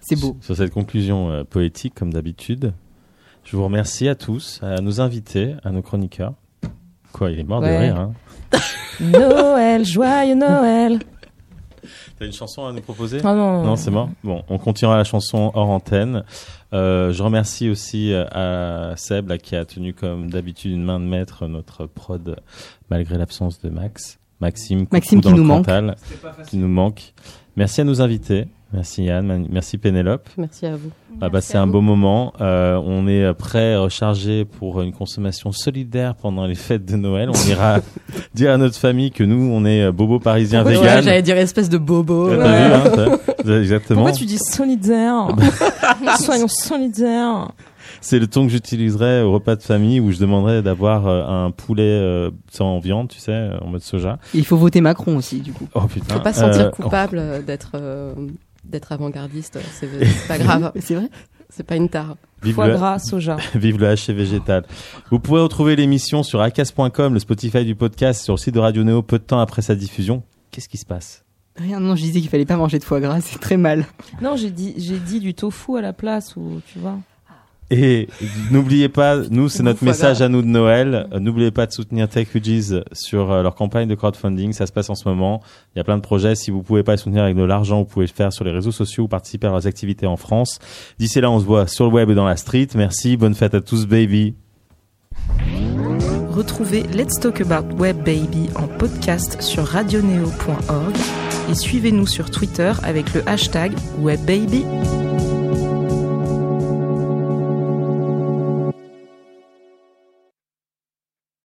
C'est beau. Sur cette conclusion euh, poétique, comme d'habitude, je vous remercie à tous, à nos invités, à nos chroniqueurs. Quoi, il est mort de rire, hein [LAUGHS] Noël, joyeux Noël. [LAUGHS] T'as une chanson à nous proposer? Ah non, Non, c'est mort? Bon, on continuera la chanson hors antenne. Euh, je remercie aussi euh, à Seb là, qui a tenu comme d'habitude une main de maître notre prod malgré l'absence de Max. Maxime, Maxime qui nous manque. Cantal, qui nous manque. Merci à nos invités. Merci Yann, merci Pénélope. Merci à vous. Ah bah, c'est un beau moment. Euh, on est prêt, rechargé pour une consommation solidaire pendant les fêtes de Noël. On ira [LAUGHS] dire à notre famille que nous, on est euh, bobo parisien Ouais, vegan. J'allais dire espèce de bobo. T'as euh, vu, hein, t'as- Exactement. Pourquoi tu dis solidaire? [LAUGHS] Soyons solidaires. C'est le ton que j'utiliserai au repas de famille où je demanderais d'avoir euh, un poulet euh, sans viande, tu sais, euh, en mode soja. Il faut voter Macron aussi, du coup. Oh putain. Faut pas se sentir Euh, coupable d'être euh, d'être avant-gardiste. C'est pas grave. [LAUGHS] C'est vrai C'est pas une tare. vive, Foie le, gras, soja. [LAUGHS] vive le haché végétal. Vous pouvez retrouver l'émission sur acas.com, le Spotify du podcast, sur le site de Radio Néo peu de temps après sa diffusion. Qu'est-ce qui se passe? Rien, non, je disais qu'il fallait pas manger de foie gras, [LAUGHS] c'est très mal. Non, j'ai dit, j'ai dit du tofu à la place ou tu vois. Et n'oubliez pas, nous, c'est notre message à nous de Noël. Euh, N'oubliez pas de soutenir Tech Huggies sur euh, leur campagne de crowdfunding. Ça se passe en ce moment. Il y a plein de projets. Si vous pouvez pas les soutenir avec de l'argent, vous pouvez le faire sur les réseaux sociaux ou participer à leurs activités en France. D'ici là, on se voit sur le web et dans la street. Merci. Bonne fête à tous, baby. Retrouvez Let's Talk About Web Baby en podcast sur radioneo.org et suivez-nous sur Twitter avec le hashtag WebBaby.